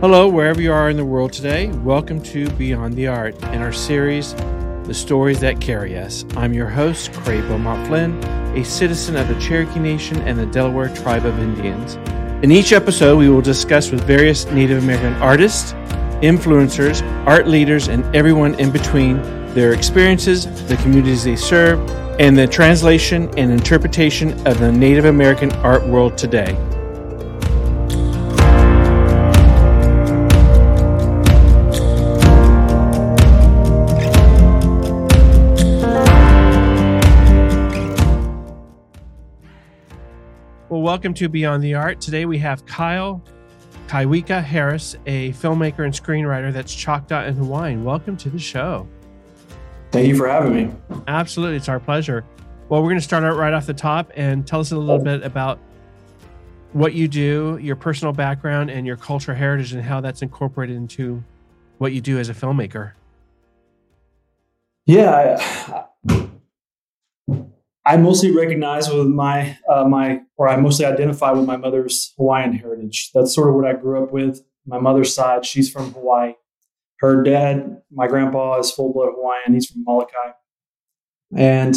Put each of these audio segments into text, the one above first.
Hello, wherever you are in the world today. Welcome to Beyond the Art in our series, The Stories That Carry Us. I'm your host, Craig Beaumont Flynn, a citizen of the Cherokee Nation and the Delaware Tribe of Indians. In each episode, we will discuss with various Native American artists, influencers, art leaders, and everyone in between their experiences, the communities they serve, and the translation and interpretation of the Native American art world today. Well, welcome to Beyond the Art. Today we have Kyle Kauwika Harris, a filmmaker and screenwriter that's Choctaw and Hawaiian. Welcome to the show. Thank you for having me. Absolutely. It's our pleasure. Well, we're going to start out right off the top and tell us a little bit about what you do, your personal background, and your cultural heritage, and how that's incorporated into what you do as a filmmaker. Yeah, I, I mostly recognize with my uh, my, or I mostly identify with my mother's Hawaiian heritage. That's sort of what I grew up with. My mother's side, she's from Hawaii. Her dad, my grandpa, is full blood Hawaiian. He's from Molokai. And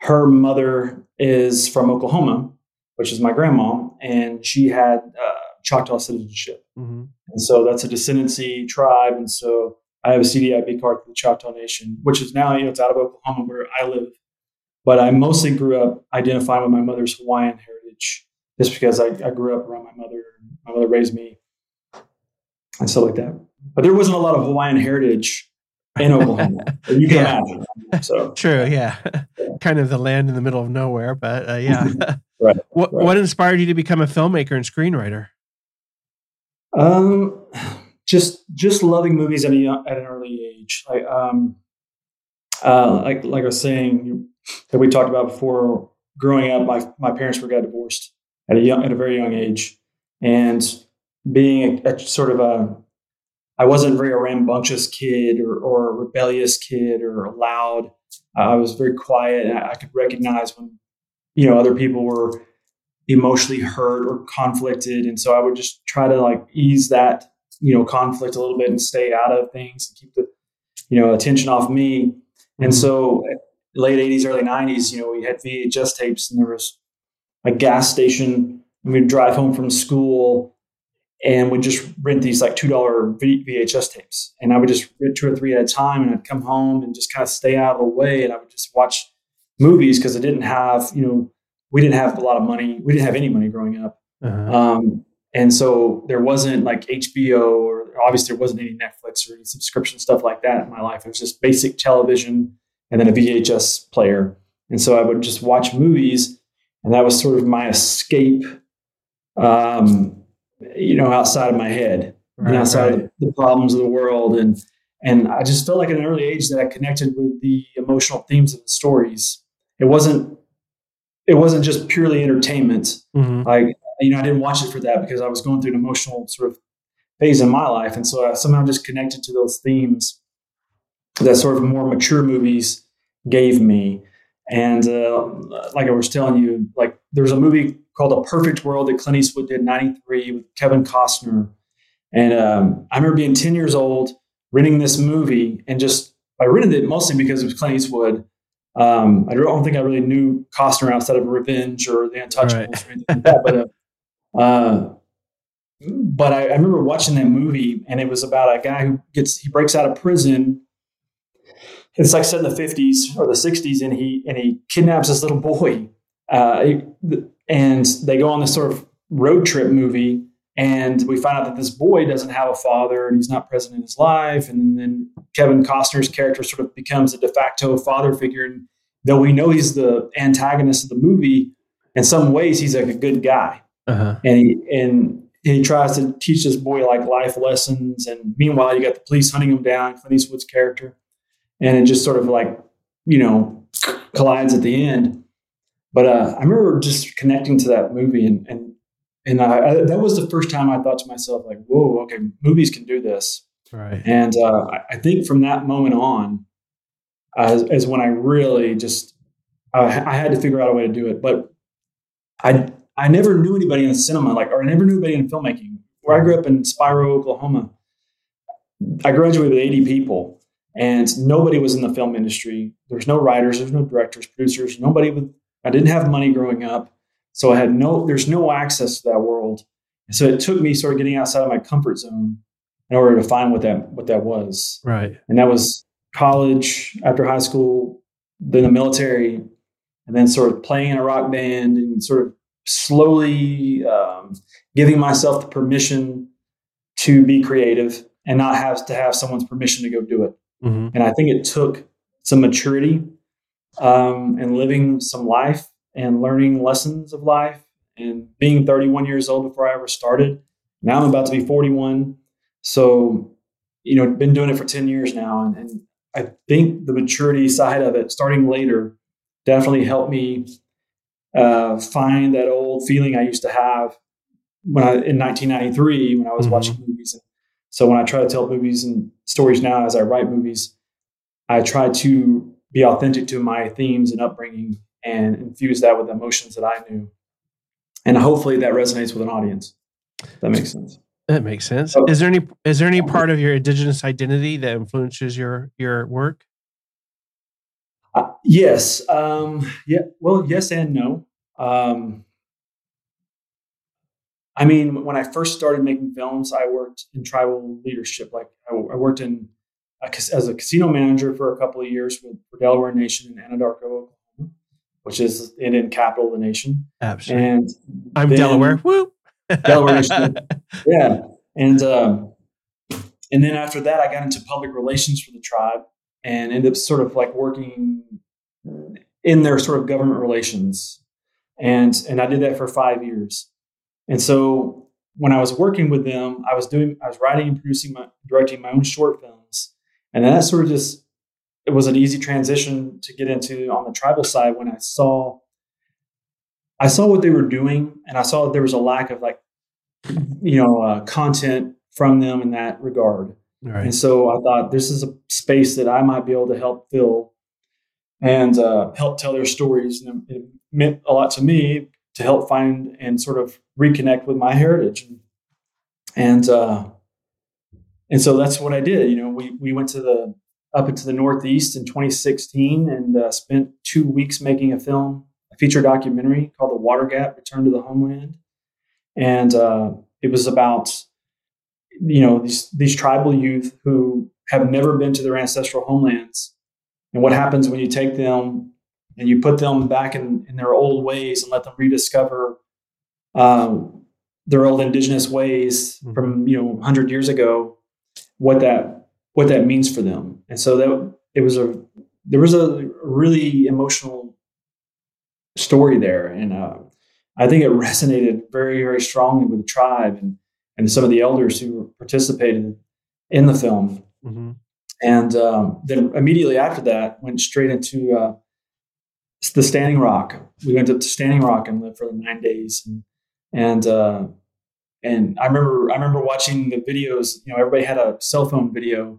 her mother is from Oklahoma, which is my grandma, and she had uh, Choctaw citizenship. Mm-hmm. And so that's a descendancy tribe. And so I have a CDIB card for the Choctaw Nation, which is now, you know, it's out of Oklahoma where I live. But I mostly grew up identifying with my mother's Hawaiian heritage just because I, I grew up around my mother. My mother raised me and stuff like that but there wasn't a lot of Hawaiian heritage in Oklahoma. you can yeah. imagine. So true, yeah. yeah. kind of the land in the middle of nowhere, but uh, yeah. right, what right. What inspired you to become a filmmaker and screenwriter? Um, just just loving movies at a at an early age. Like um, uh, like like I was saying that we talked about before. Growing up, my my parents were got divorced at a young at a very young age, and being a, a sort of a I wasn't very a rambunctious kid or, or a rebellious kid or loud. I was very quiet and I could recognize when, you know, other people were emotionally hurt or conflicted. And so I would just try to like ease that, you know, conflict a little bit and stay out of things and keep the, you know, attention off me. Mm-hmm. And so late 80s, early 90s, you know, we had VHS tapes and there was a gas station. We'd drive home from school and we would just rent these like two dollar VHS tapes, and I would just rent two or three at a time, and I'd come home and just kind of stay out of the way, and I would just watch movies because I didn't have you know we didn't have a lot of money, we didn't have any money growing up, uh-huh. um, and so there wasn't like HBO or obviously there wasn't any Netflix or any subscription stuff like that in my life. It was just basic television and then a VHS player, and so I would just watch movies, and that was sort of my escape. Um, you know, outside of my head right, and outside right. of the problems of the world. And and I just felt like at an early age that I connected with the emotional themes of the stories. It wasn't it wasn't just purely entertainment. Mm-hmm. Like you know, I didn't watch it for that because I was going through an emotional sort of phase in my life, and so I somehow just connected to those themes that sort of more mature movies gave me. And uh, like I was telling you, like there was a movie called A Perfect World that Clint Eastwood did in 93 with Kevin Costner. And um, I remember being 10 years old, renting this movie, and just I rented it mostly because it was Clint Eastwood. Um, I don't think I really knew Costner outside of Revenge or The Untouchables right. or anything like that. But, uh, uh, but I, I remember watching that movie, and it was about a guy who gets he breaks out of prison it's like set in the 50s or the 60s and he and he kidnaps this little boy uh, and they go on this sort of road trip movie and we find out that this boy doesn't have a father and he's not present in his life and then kevin costner's character sort of becomes a de facto father figure and though we know he's the antagonist of the movie in some ways he's like a good guy uh-huh. and he and he tries to teach this boy like life lessons and meanwhile you got the police hunting him down clint eastwood's character and it just sort of like you know collides at the end but uh, I remember just connecting to that movie, and and and I, I, that was the first time I thought to myself, like, "Whoa, okay, movies can do this." Right. And uh, I think from that moment on, uh, is when I really just I had to figure out a way to do it. But I I never knew anybody in the cinema, like, or I never knew anybody in filmmaking. where I grew up in Spiro, Oklahoma, I graduated with 80 people and nobody was in the film industry. There's no writers, there's no directors, producers, nobody with, I didn't have money growing up. So I had no, there's no access to that world. And so it took me sort of getting outside of my comfort zone in order to find what that, what that was. Right. And that was college, after high school, then the military, and then sort of playing in a rock band and sort of slowly um, giving myself the permission to be creative and not have to have someone's permission to go do it. Mm-hmm. And I think it took some maturity um, and living some life and learning lessons of life and being 31 years old before I ever started. Now I'm about to be 41. So, you know, been doing it for 10 years now. And, and I think the maturity side of it, starting later, definitely helped me uh, find that old feeling I used to have when I in 1993 when I was mm-hmm. watching movies. So when I try to tell movies and stories now as I write movies, I try to be authentic to my themes and upbringing and infuse that with emotions that I knew. And hopefully that resonates with an audience. That makes sense. That makes sense. Is there any is there any part of your indigenous identity that influences your your work? Uh, yes. Um, yeah. Well, yes and no. Um, I mean, when I first started making films, I worked in tribal leadership. Like I, I worked in a, as a casino manager for a couple of years with for Delaware Nation in Anadarko, Oklahoma, which is in, in capital of the nation. Absolutely. And I'm Delaware. Woo. Delaware Nation. Yeah. And um, and then after that, I got into public relations for the tribe and ended up sort of like working in their sort of government relations. And and I did that for five years. And so when I was working with them, I was doing I was writing and producing my directing my own short films. And then that sort of just it was an easy transition to get into on the tribal side when I saw I saw what they were doing and I saw that there was a lack of like you know uh, content from them in that regard. Right. And so I thought this is a space that I might be able to help fill and uh, help tell their stories. And it meant a lot to me to help find and sort of reconnect with my heritage. And uh, and so that's what I did. You know, we we went to the up into the Northeast in 2016 and uh, spent two weeks making a film, a feature documentary called "The Water Gap: Return to the Homeland." and uh, it was about you know these these tribal youth who have never been to their ancestral homelands and what happens when you take them and you put them back in, in their old ways and let them rediscover um, their old indigenous ways mm-hmm. from you know 100 years ago what that what that means for them and so that it was a there was a really emotional story there and uh, I think it resonated very, very strongly with the tribe and, and some of the elders who participated in the film. Mm-hmm. And um, then immediately after that, went straight into uh, the Standing Rock. We went up to Standing Rock and lived for nine days. And and uh, and I remember I remember watching the videos. You know, everybody had a cell phone video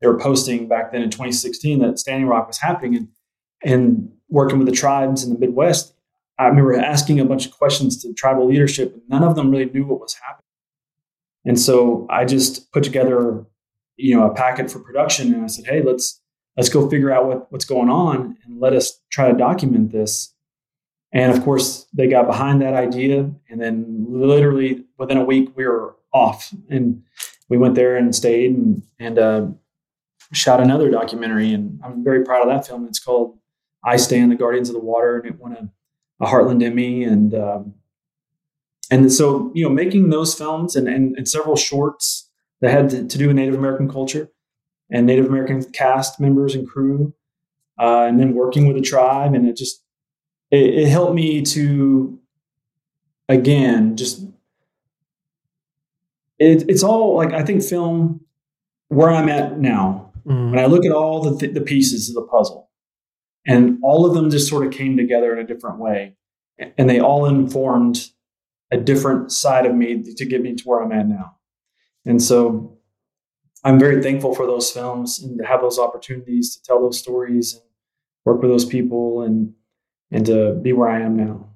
they were posting back then in 2016 that Standing Rock was happening, and and working with the tribes in the Midwest I remember asking a bunch of questions to tribal leadership, and none of them really knew what was happening. And so I just put together, you know, a packet for production, and I said, "Hey, let's let's go figure out what, what's going on, and let us try to document this." And of course, they got behind that idea, and then literally within a week, we were off, and we went there and stayed and and uh, shot another documentary, and I'm very proud of that film. It's called "I Stand: The Guardians of the Water," and it won a a Heartland Emmy, and um, and so you know making those films and, and, and several shorts that had to, to, do with Native American culture and Native American cast members and crew, uh, and then working with the tribe, and it just it, it helped me to again just it, it's all like I think film where I'm at now. Mm. When I look at all the, th- the pieces of the puzzle, and all of them just sort of came together in a different way. And they all informed a different side of me to get me to where I'm at now. And so I'm very thankful for those films and to have those opportunities to tell those stories and work with those people and and to be where I am now.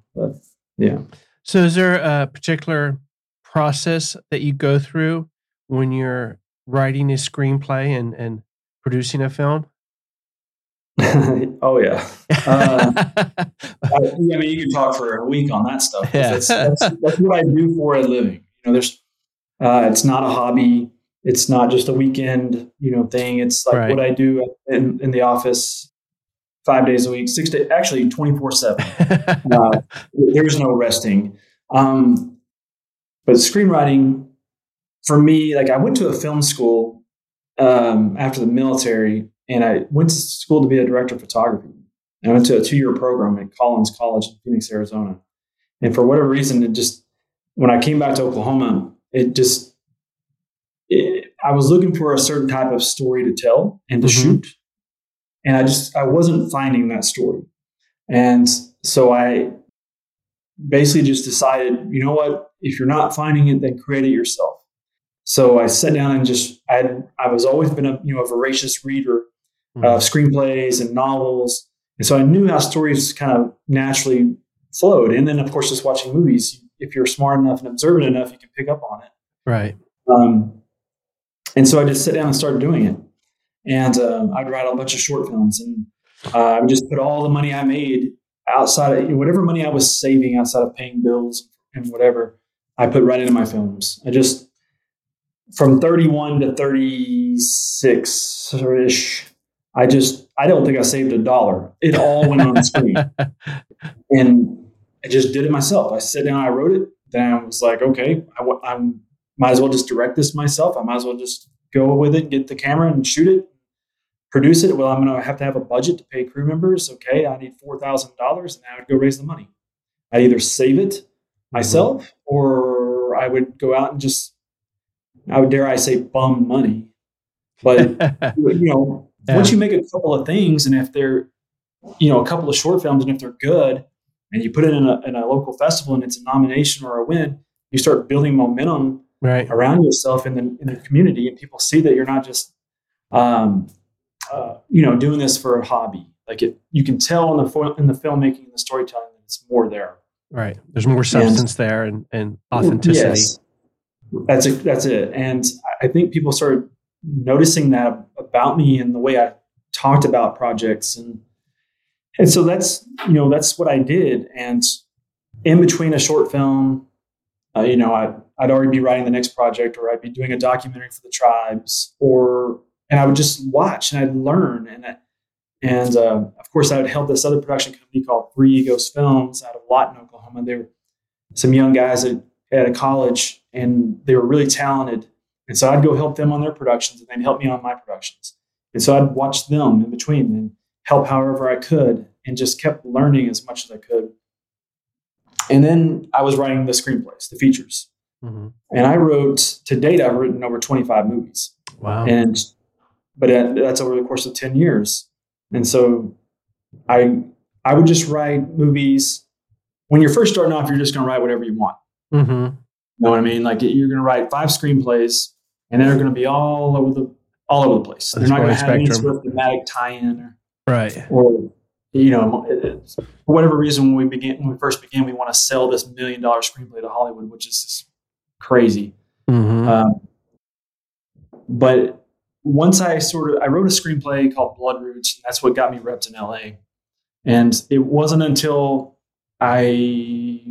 Yeah. So is there a particular process that you go through when you're writing a screenplay and, and producing a film? oh yeah. Uh, I, I, mean, you can talk for a week on that stuff. Yeah. That's, that's, that's, what I do for a living. You know, there's, uh, it's not a hobby. It's not just a weekend, you know, thing. It's like right. what I do in, in the office five days a week, six days, actually 24 seven. Uh, there's no resting. Um, but screenwriting for me, like I went to a film school um, after the military and I went to school to be a director of photography. And I went to a two year program at Collins College in Phoenix, Arizona. And for whatever reason, it just, when I came back to Oklahoma, it just, it, I was looking for a certain type of story to tell and to mm-hmm. shoot. And I just, I wasn't finding that story. And so I basically just decided, you know what, if you're not finding it, then create it yourself. So I sat down and just, I had, I was always been a, you know, a voracious reader mm-hmm. uh, screenplays and novels. And so I knew how stories kind of naturally flowed. And then, of course, just watching movies, if you're smart enough and observant enough, you can pick up on it. Right. Um, and so I just sat down and started doing it. And um, I'd write a bunch of short films and uh, I would just put all the money I made outside of whatever money I was saving outside of paying bills and whatever, I put right into my films. I just, from 31 to 36 ish, I just, I don't think I saved a dollar. It all went on the screen. and I just did it myself. I sat down, I wrote it. Then I was like, okay, I, I might as well just direct this myself. I might as well just go with it, get the camera and shoot it, produce it. Well, I'm going to have to have a budget to pay crew members. Okay, I need $4,000 and I would go raise the money. I'd either save it myself mm-hmm. or I would go out and just, I would dare I say, bum money. But, you know, yeah. Once you make a couple of things, and if they're, you know, a couple of short films, and if they're good, and you put it in a, in a local festival, and it's a nomination or a win, you start building momentum right. around yourself in the in the community, and people see that you're not just, um, uh, you know, doing this for a hobby. Like it, you can tell in the in the filmmaking and the storytelling that it's more there. Right. There's more substance and, there and, and authenticity. Yes. That's it. That's it. And I think people started noticing that about me and the way I talked about projects and and so that's you know that's what I did and in between a short film uh, you know I'd, I'd already be writing the next project or I'd be doing a documentary for the tribes or and I would just watch and I'd learn and and uh, of course I would help this other production company called Three Egos Films out of Lawton, Oklahoma. They were some young guys at, at a college and they were really talented and so I'd go help them on their productions and they'd help me on my productions. And so I'd watch them in between and help however I could and just kept learning as much as I could. And then I was writing the screenplays, the features. Mm-hmm. And I wrote, to date, I've written over 25 movies. Wow. And, but that's over the course of 10 years. And so I, I would just write movies. When you're first starting off, you're just going to write whatever you want. Mm-hmm. You know what I mean? Like you're going to write five screenplays and they're going to be all over the all over the place. They're not going to have any sort of thematic tie-in, or, right? Or you know, for whatever reason, when we begin when we first began, we want to sell this million dollar screenplay to Hollywood, which is just crazy. Mm-hmm. Um, but once I sort of I wrote a screenplay called Blood Roots, and that's what got me repped in LA. And it wasn't until I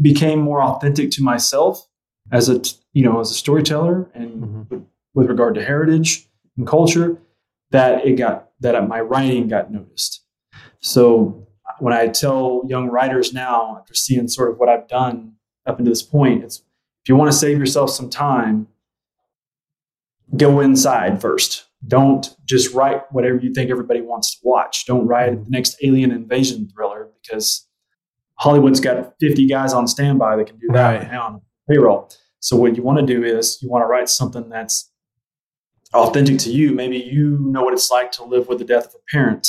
became more authentic to myself as a you know as a storyteller and mm-hmm. with regard to heritage and culture that it got that my writing got noticed so when i tell young writers now after seeing sort of what i've done up until this point it's if you want to save yourself some time go inside first. Don't just write whatever you think everybody wants to watch. Don't write the next alien invasion thriller because hollywood's got 50 guys on standby that can do that right. now on payroll. So what you want to do is you want to write something that's authentic to you. Maybe you know what it's like to live with the death of a parent,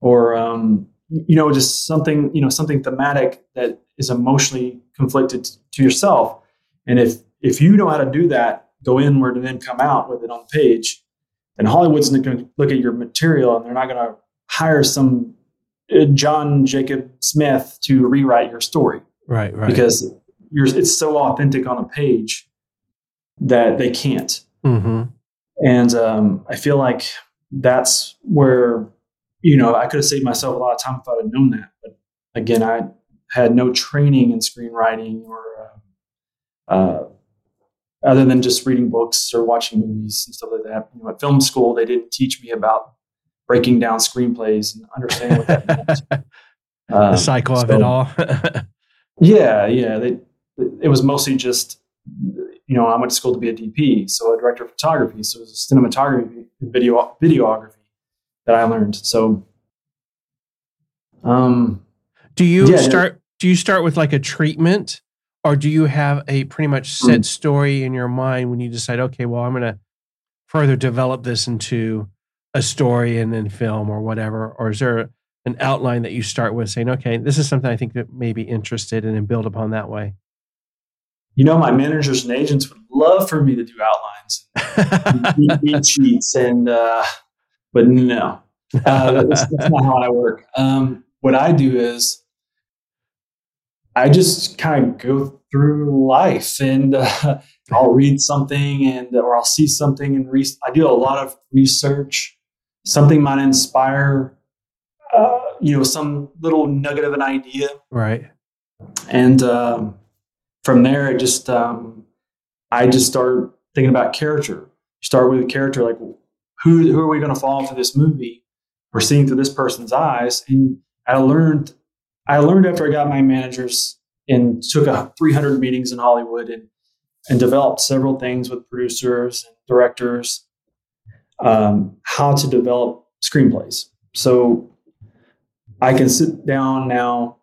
or um, you know, just something you know something thematic that is emotionally conflicted to yourself. And if if you know how to do that, go inward and then come out with it on the page, then Hollywood's not going to look at your material and they're not going to hire some uh, John Jacob Smith to rewrite your story. Right, right. Because you're it's so authentic on a page that they can't. Mm-hmm. And um, I feel like that's where you know I could have saved myself a lot of time if I'd have known that. But again, I had no training in screenwriting or uh, uh, other than just reading books or watching movies and stuff like that. You know, at film school, they didn't teach me about breaking down screenplays and understanding what that meant. the cycle of so- it all. Yeah, yeah. They, it was mostly just, you know, I went to school to be a DP, so a director of photography. So it was a cinematography, video, videography that I learned. So, um, do you yeah. start? Do you start with like a treatment, or do you have a pretty much set Mm. story in your mind when you decide, okay, well, I'm going to further develop this into a story and then film or whatever, or is there an outline that you start with, saying, okay, this is something I think that may be interested in, and build upon that way? you know, my managers and agents would love for me to do outlines, sheets, and uh, but no, uh, that's, that's not how I work. Um, what I do is I just kind of go through life, and uh, I'll read something, and or I'll see something, and re- I do a lot of research. Something might inspire, uh, you know, some little nugget of an idea, right. and um, from there, it just um, I just start thinking about character. Start with a character like who who are we going to follow for this movie? We're seeing through this person's eyes, and I learned I learned after I got my managers and took a 300 meetings in Hollywood and and developed several things with producers and directors um, how to develop screenplays. So I can sit down now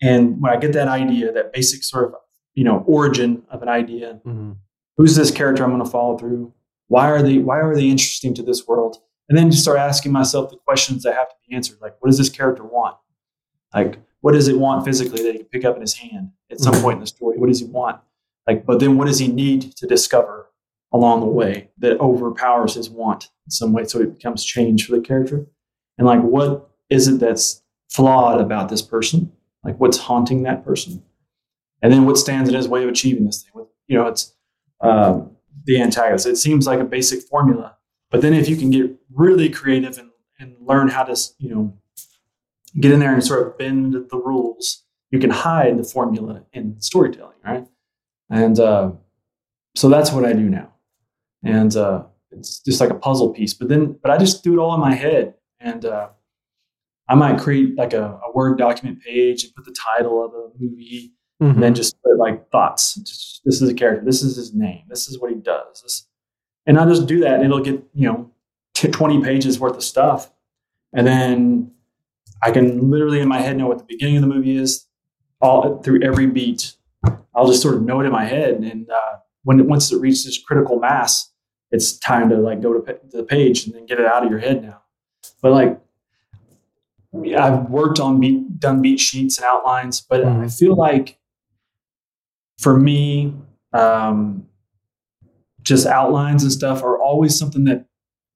and when I get that idea, that basic sort of, you know, origin of an idea, Mhm. who's this character I'm going to follow through? Why are they why are they interesting to this world? And then just start asking myself the questions that have to be answered. Like, what does this character want? Like, what does it want physically that he can pick up in his hand at some Mhm. point in the story? What does he want? Like, but then what does he need to discover along the way that overpowers his want in some way so it becomes change for the character? And like, what is it that's flawed about this person? Like, what's haunting that person? And then what stands in his way of achieving this thing? What- You know, it's um, the antagonist. It seems like a basic formula, but then if you can get really creative and, and learn how to, you know, get in there and sort of bend the rules, you can hide the formula in storytelling, right? And uh, so that's what I do now. And uh, it's just like a puzzle piece. But then, but I just do it all in my head. And uh, I might create like a, a Word document page and put the title of a movie Mhm. and then just put like thoughts. Just, this is a character. This is his name. This is what he does. This, and I'll just do that, and it'll get you know t- twenty pages worth of stuff, and then I can literally in my head know what the beginning of the movie is, all through every beat. I'll just sort of know it in my head, and uh, when it, once it reaches critical mass, it's time to like go to, to the page and then get it out of your head now. But like I've worked on beat, done beat sheets and outlines, but I Mhm. feel like for me, um, just outlines and stuff are always something that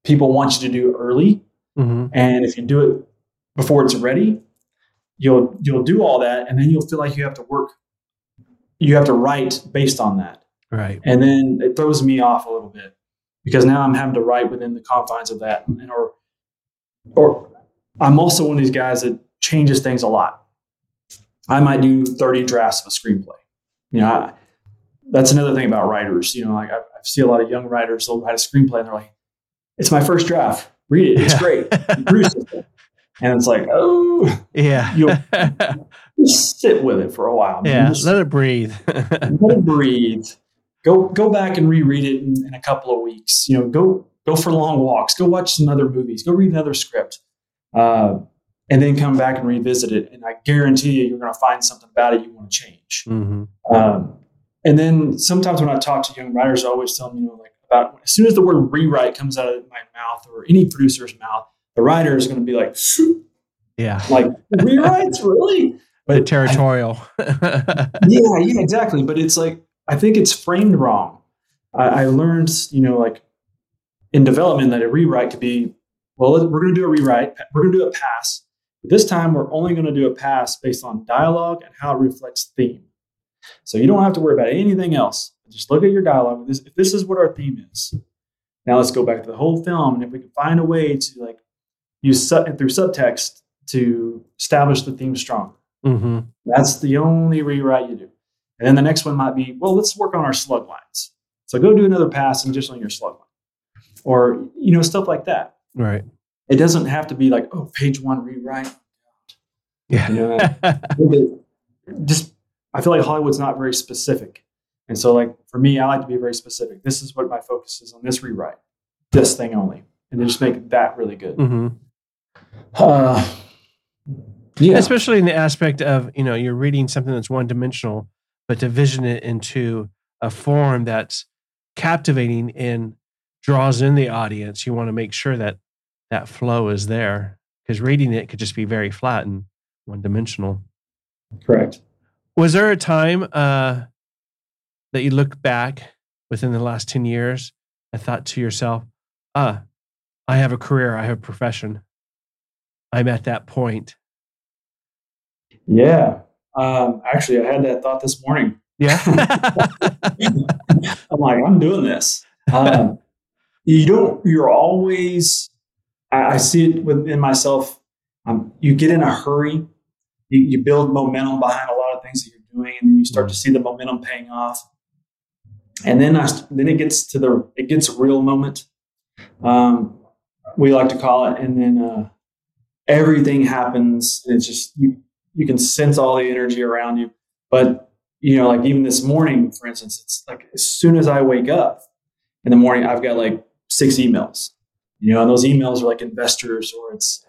people want you to do early. Mhm. And if you do it before it's ready, you'll you'll do all that, and then you'll feel like you have to work. You have to write based on that, Right. and then it throws me off a little bit because now I'm having to write within the confines of that, and or or I'm also one of these guys that changes things a lot. I might do 30 drafts of a screenplay. You know, I, that's another thing about writers. You know, like I, I see a lot of young writers, they'll write a screenplay and they're like, it's my first draft. Read it. It's great. And it's like, oh, yeah. You'll- just sit with it for a while. man. yeah. Just Let it breathe. let it breathe. Go go back and reread it in, in a couple of weeks. You know, go go for long walks. Go watch some other movies. Go read another script, uh, and then come back and revisit it. And I guarantee you, you're going to find something about it you want to change. hmm Um, and then sometimes when I talk to young writers, I always tell them, you know, like about as soon as the word rewrite comes out of my mouth or any producer's mouth, the writer is going to be like, Yeah. like rewrites, really? The But territorial. yeah, yeah, exactly. But it's like I think it's framed wrong. I, I learned, you know, like in development that a rewrite could be, well, we're going to do a rewrite. We're going to do a pass. But this time, we're only going to do a pass based on dialogue and how it reflects theme. So you don't have to worry about anything else. Just look at your dialogue. This, if this is what our theme is, now let's go back to the whole film, and if we can find a way to like use su- through subtext to establish the theme strong, Mm-hmm. that's the only rewrite you do. And then the next one might be, well, let's work on our slug lines. So go do another pass and just on your slug line, or you know stuff like that. Right. It doesn't have to be like, oh, page one rewrite. Yeah. You know, just I feel like Hollywood's not very specific, and so like for me, I like to be very specific. This is what my focus is on this rewrite, this thing only, and then just make that really good. hmm Uh, yeah, Especially in the aspect of, you know, you're reading something that's one dimensional, but to vision it into a form that's captivating and draws in the audience, you want to make sure that that flow is there because reading it could just be very flat and one dimensional. correct. Was there a time uh, that you look back within the last 10 years and thought to yourself, ah, I have a career, I have a profession. I'm at that point. Yeah, um, actually, I had that thought this morning. Yeah. I'm like, I'm doing this. Um, you don't. You're always. I, I see it within myself. Um, you get in a hurry. You, you build momentum behind a lot of things that you're doing, and then you start to see the momentum paying off. And then I, then it gets to the it gets a real moment. Um, we like to call it, and then uh, everything happens. And it's just you you can sense all the energy around you. But you know, like even this morning, for instance, it's like as soon as I wake up in the morning, I've got like six emails. You know, and those emails are like investors or it's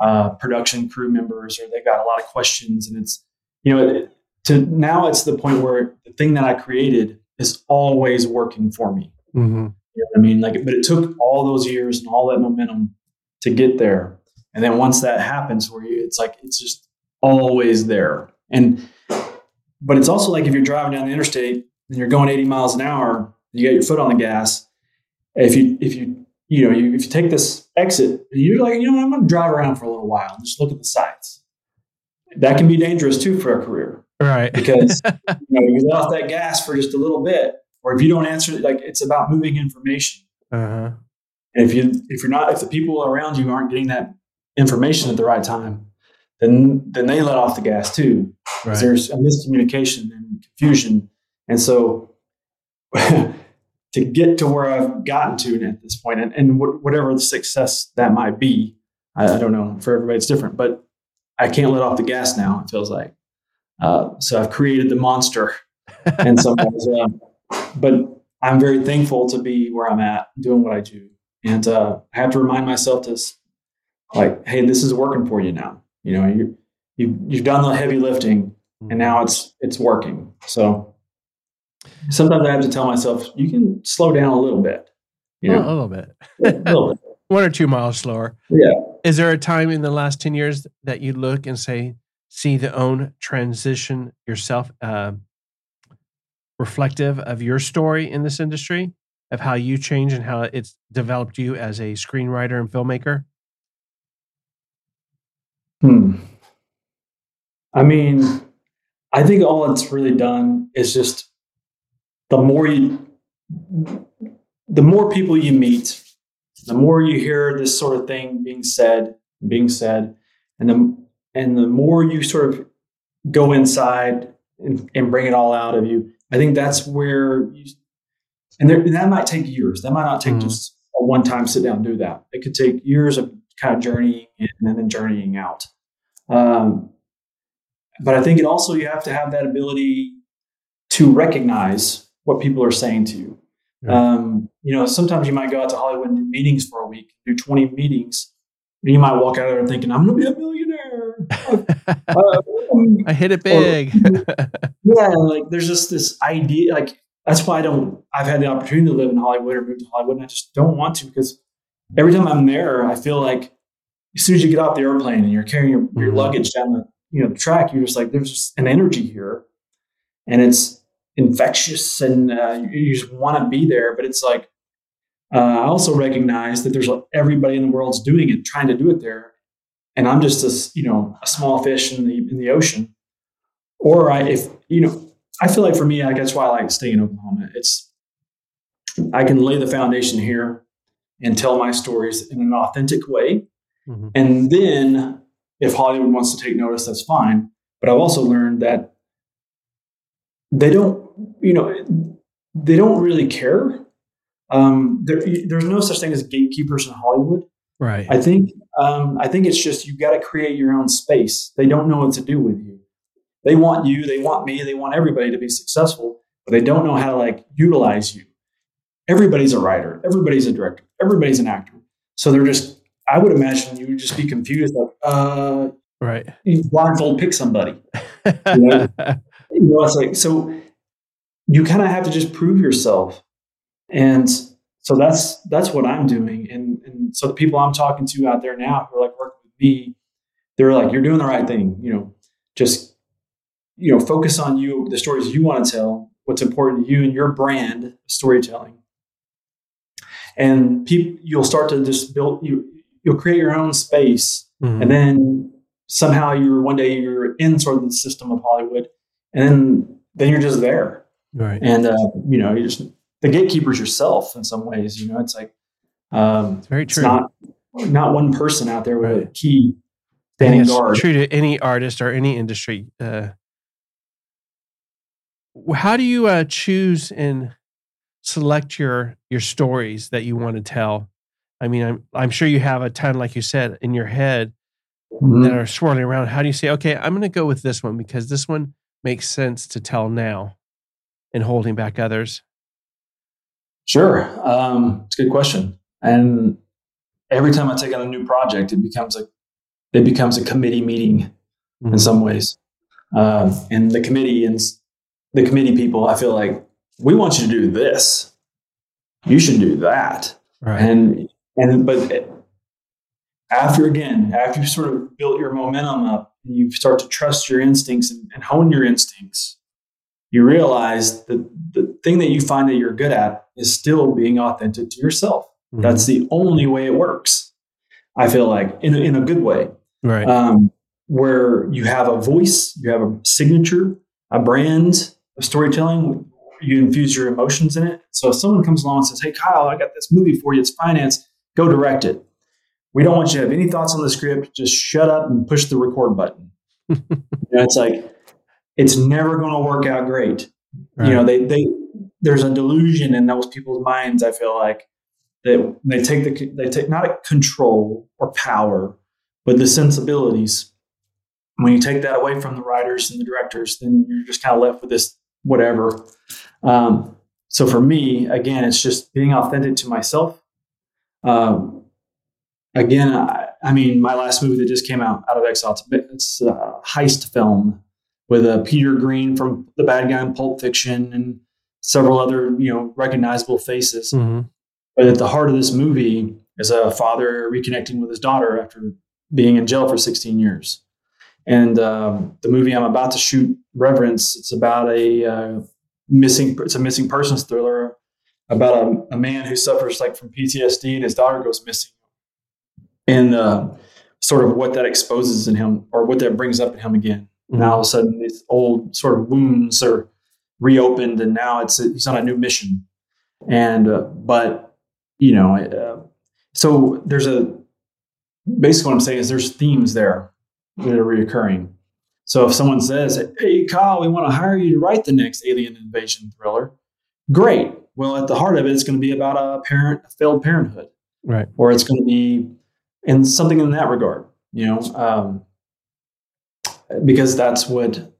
uh, production crew members or they've got a lot of questions, and it's you know, it, to now it's the point where the thing that I created is always working for me. hmm You know what I mean? Like, but it took all those years and all that momentum to get there. And then once that happens, where you, it's like it's just always there. And but it's also like if you're driving down the interstate and you're going 80 miles an hour, you got your foot on the gas. If you if you you know you, if you take this exit and you're like you know what, I'm going to drive around for a little while and just look at the sights. That can be dangerous too for a career Right. because you know you let off that gas for just a little bit, or if you don't answer, like it's about moving information. uh-huh. And if you if you're not if the people around you aren't getting that information at the right time, then then they let off the gas too. Right. There's a miscommunication and confusion, and so to get to where I've gotten to at this point, and, and wh- whatever the success that might be, I, I don't know. For everybody, it's different, but I can't let off the gas now. It feels like uh, so. I've created the monster in some ways. Um, but I'm very thankful to be where I'm at, doing what I do, and uh, I have to remind myself to, like, hey, this is working for you now. You know, you you you've done the heavy lifting, and now it's it's working. So sometimes I have to tell myself, you can slow down a little bit. You Oh, a know, little bit. a little bit. One or two miles slower. Yeah. Is there a time in the last 10 years that you look and say, see the own transition yourself, uh, reflective of your story in this industry, of how you change and how it's developed you as a screenwriter and filmmaker? Hmm. I mean, I think all it's really done is just the more you, the more people you meet, the more you hear this sort of thing being said, being said, and the and the more you sort of go inside and, and bring it all out of you. I think that's where you, and, there, and that might take years. That might not take Mhm. just a one time sit down do that. It could take years of kind of journeying in and then journeying out. Um, but I think it also you have to have that ability to recognize what people are saying to you. Yeah. Um, you know, sometimes you might go out to Hollywood and do meetings for a week, do 20 meetings, and you might walk out of there thinking, I'm going to be a millionaire. Uh, I hit it big. yeah, like there's just this idea. Like that's why I don't. I've had the opportunity to live in Hollywood or move to Hollywood, and I just don't want to because every time I'm there, I feel like as soon as you get off the airplane and you're carrying your, your Mhm. luggage down the you know the track, you're just like there's just an energy here, and it's infectious, and uh, you, just want to be there. But it's like uh, I also recognize that there's everybody in the world's doing it, trying to do it there, and I'm just a you know a small fish in the in the ocean. Or I, if you know, I feel like for me, like that's why I like staying in Oklahoma. It's I can lay the foundation here and tell my stories in an authentic way, mm-hmm. and then if Hollywood wants to take notice, that's fine. But I've also learned that they don't, you know, they don't really care. Um, there, there's no such thing as gatekeepers in Hollywood. Right. I think um, I think it's just you've got to create your own space. They don't know what to do with you. They want you, they want me, they want everybody to be successful, but they don't know how to like utilize you. Everybody's a writer, everybody's a director, everybody's an actor. So they're just I would imagine you would just be confused like, uh right. You blindfold pick somebody. You know? you know, it's like so you kind of have to just prove yourself. And so that's that's what I'm doing. And and so the people I'm talking to out there now who are like working with me, they're like, you're doing the right thing. You know, just you know, focus on you, the stories you want to tell, what's important to you and your brand storytelling. And people you'll start to just build you you'll create your own space. Mm-hmm. And then somehow you're one day you're in sort of the system of Hollywood, and then then you're just there. Right. And uh, you know, you just the gatekeepers yourself in some ways. You know, it's like um, it's very true. It's not not one person out there with right. a key standing guard. True to any artist or any industry. Uh, how do you uh, choose and select your your stories that you want to tell? I mean, I'm I'm sure you have a ton, like you said, in your head mm-hmm. that are swirling around. How do you say, okay, I'm going to go with this one because this one makes sense to tell now, and holding back others? Sure. Um, it's a good question. And every time I take on a new project, it becomes a it becomes a committee meeting mm-hmm. in some ways. Um, and the committee and the committee people, I feel like we want you to do this. You should do that. Right. And and but after again, after you sort of built your momentum up, and you start to trust your instincts and, and hone your instincts you realize that the thing that you find that you're good at is still being authentic to yourself. Mm-hmm. That's the only way it works. I feel like in a, in a good way, right? Um, where you have a voice, you have a signature, a brand of storytelling. You infuse your emotions in it. So if someone comes along and says, "Hey, Kyle, I got this movie for you. It's finance. Go direct it." We don't want you to have any thoughts on the script. Just shut up and push the record button. you know, it's like it's never going to work out great. Right. You know, they they there's a delusion in those people's minds. I feel like that they take the they take not control or power, but the sensibilities. When you take that away from the writers and the directors, then you're just kind of left with this whatever. Um, so for me, again, it's just being authentic to myself. Um, again, I, I, mean, my last movie that just came out, Out of Exile, it's a, heist film with a uh, Peter Greene from the bad guy in Pulp Fiction and several other you know recognizable faces. Mm-hmm. But at the heart of this movie is a father reconnecting with his daughter after being in jail for 16 years. And um, the movie I'm about to shoot, Reverence, it's about a uh, missing it's a missing persons thriller about a, a, man who suffers like from PTSD and his daughter goes missing. And uh, sort of what that exposes in him or what that brings up in him again. Mm-hmm. Now all of a sudden, these old sort of wounds are reopened, and now it's he's on a new mission. And uh, but you know, uh, so there's a basically what I'm saying is there's themes there that are reoccurring. So if someone says, "Hey, Kyle, we want to hire you to write the next alien invasion thriller," great. Well, at the heart of it, it's going to be about a parent, a failed parenthood, right? Or it's going to be in something in that regard. You know, um, because that's what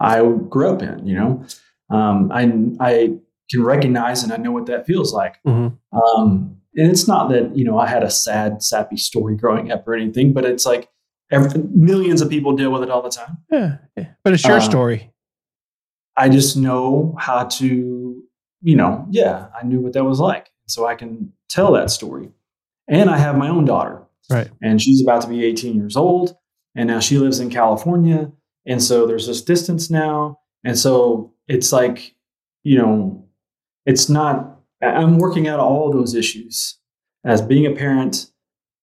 I grew up in. You know, um, I I can recognize and I know what that feels like. Mm-hmm. Um, and it's not that you know I had a sad, sappy story growing up or anything, but it's like every, millions of people deal with it all the time. Yeah, yeah. but it's your uh, story. I just know how to, you know, yeah, I knew what that was like, so I can tell that story. And I have my own daughter, right? And she's about to be 18 years old, and now she lives in California. And so there's this distance now. And so it's like, you know, it's not, I'm working out all of those issues as being a parent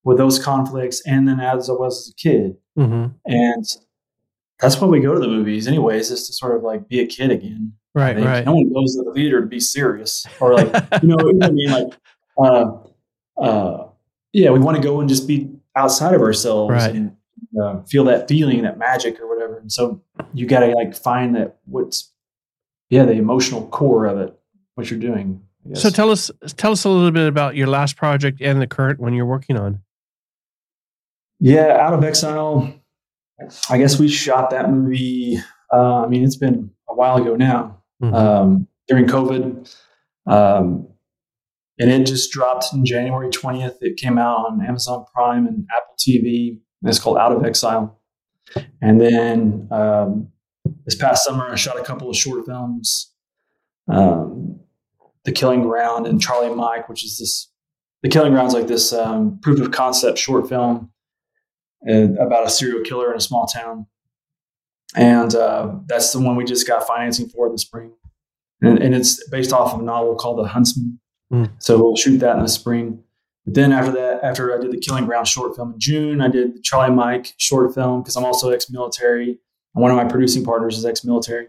with those conflicts and then as I was as a kid. Mm-hmm. And that's why we go to the movies, anyways, is to sort of like be a kid again. Right, right. No one goes to the theater to be serious or like you know, I mean? Like, uh, uh, yeah, we want to go and just be outside of ourselves Right. and uh, feel that feeling, that magic or whatever. And so you got to like find that what's, yeah, the emotional core of it, what you're doing. So tell us tell us a little bit about your last project and the current one you're working on. Yeah, Out of Exile. I guess we shot that movie. Uh, I mean, it's been a while ago now. Mhm. um, during COVID. Um, and it just dropped in January 20th. It came out on Amazon Prime and Apple TV. And it's called Out of Exile. And then um, this past summer, I shot a couple of short films um, The Killing Ground and Charlie Mike, which is this, The Killing Ground's like this um, proof of concept short film about a serial killer in a small town and uh, that's the one we just got financing for in the spring. And, and it's based off of a novel called The Huntsman. Mm. So we'll shoot that in the spring. But then after that, after I did the Killing Ground short film in June, I did the Charlie Mike short film because I'm also ex-military. And one of my producing partners is ex-military.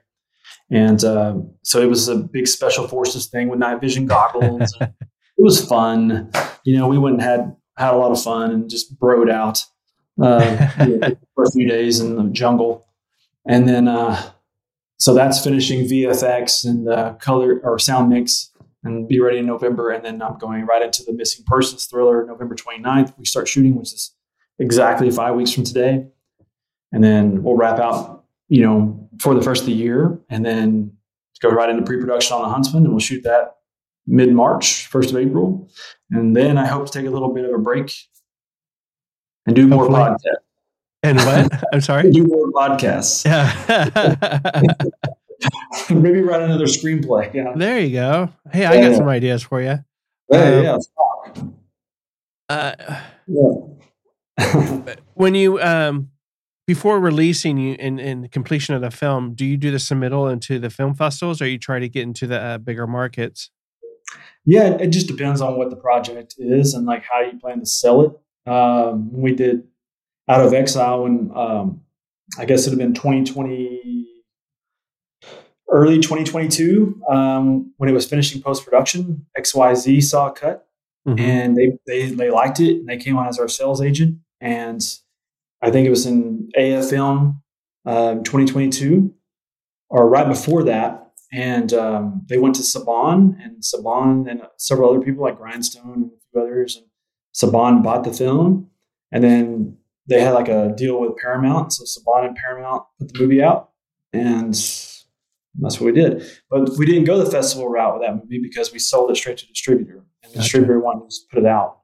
And uh, so it was a big special forces thing with night vision goggles. it was fun. You know, we went and had had a lot of fun and just broed out for a few days in the jungle and then uh, so that's finishing VFX and uh, color or sound mix and be ready in November. And then I'm going right into the missing persons thriller November 29th. We start shooting, which is exactly five weeks from today. And then we'll wrap out, you know, for the first of the year and then go right into pre-production on the Huntsman and we'll shoot that mid-March, first of April. And then I hope to take a little bit of a break and do more podcasts. And what? I'm sorry. Do more podcasts. Yeah. Maybe write another screenplay. Yeah. there you go. Hey, I got some ideas for you. Yeah. Um, yeah. Uh, yeah. when you um before releasing you in in completion of the film, do you do the submittal into the film festivals, or you try to get into the uh, bigger markets? yeah, it just depends on what the project is and like how you plan to sell it. Um, we did Out of Exile, and um, I guess it'd have been 2020, early 2022, um, when it was finishing post production. XYZ saw a cut Mhm. and they, they they liked it and they came on as our sales agent and i think it was in af film um, 2022 or right before that and um, they went to saban and saban and several other people like grindstone and a few others and saban bought the film and then they had like a deal with paramount. So saban and paramount put the movie out and that's what we did. But we didn't go the festival route with that movie because we sold it straight to distributor and the Gotcha. distributor wanted to just put it out.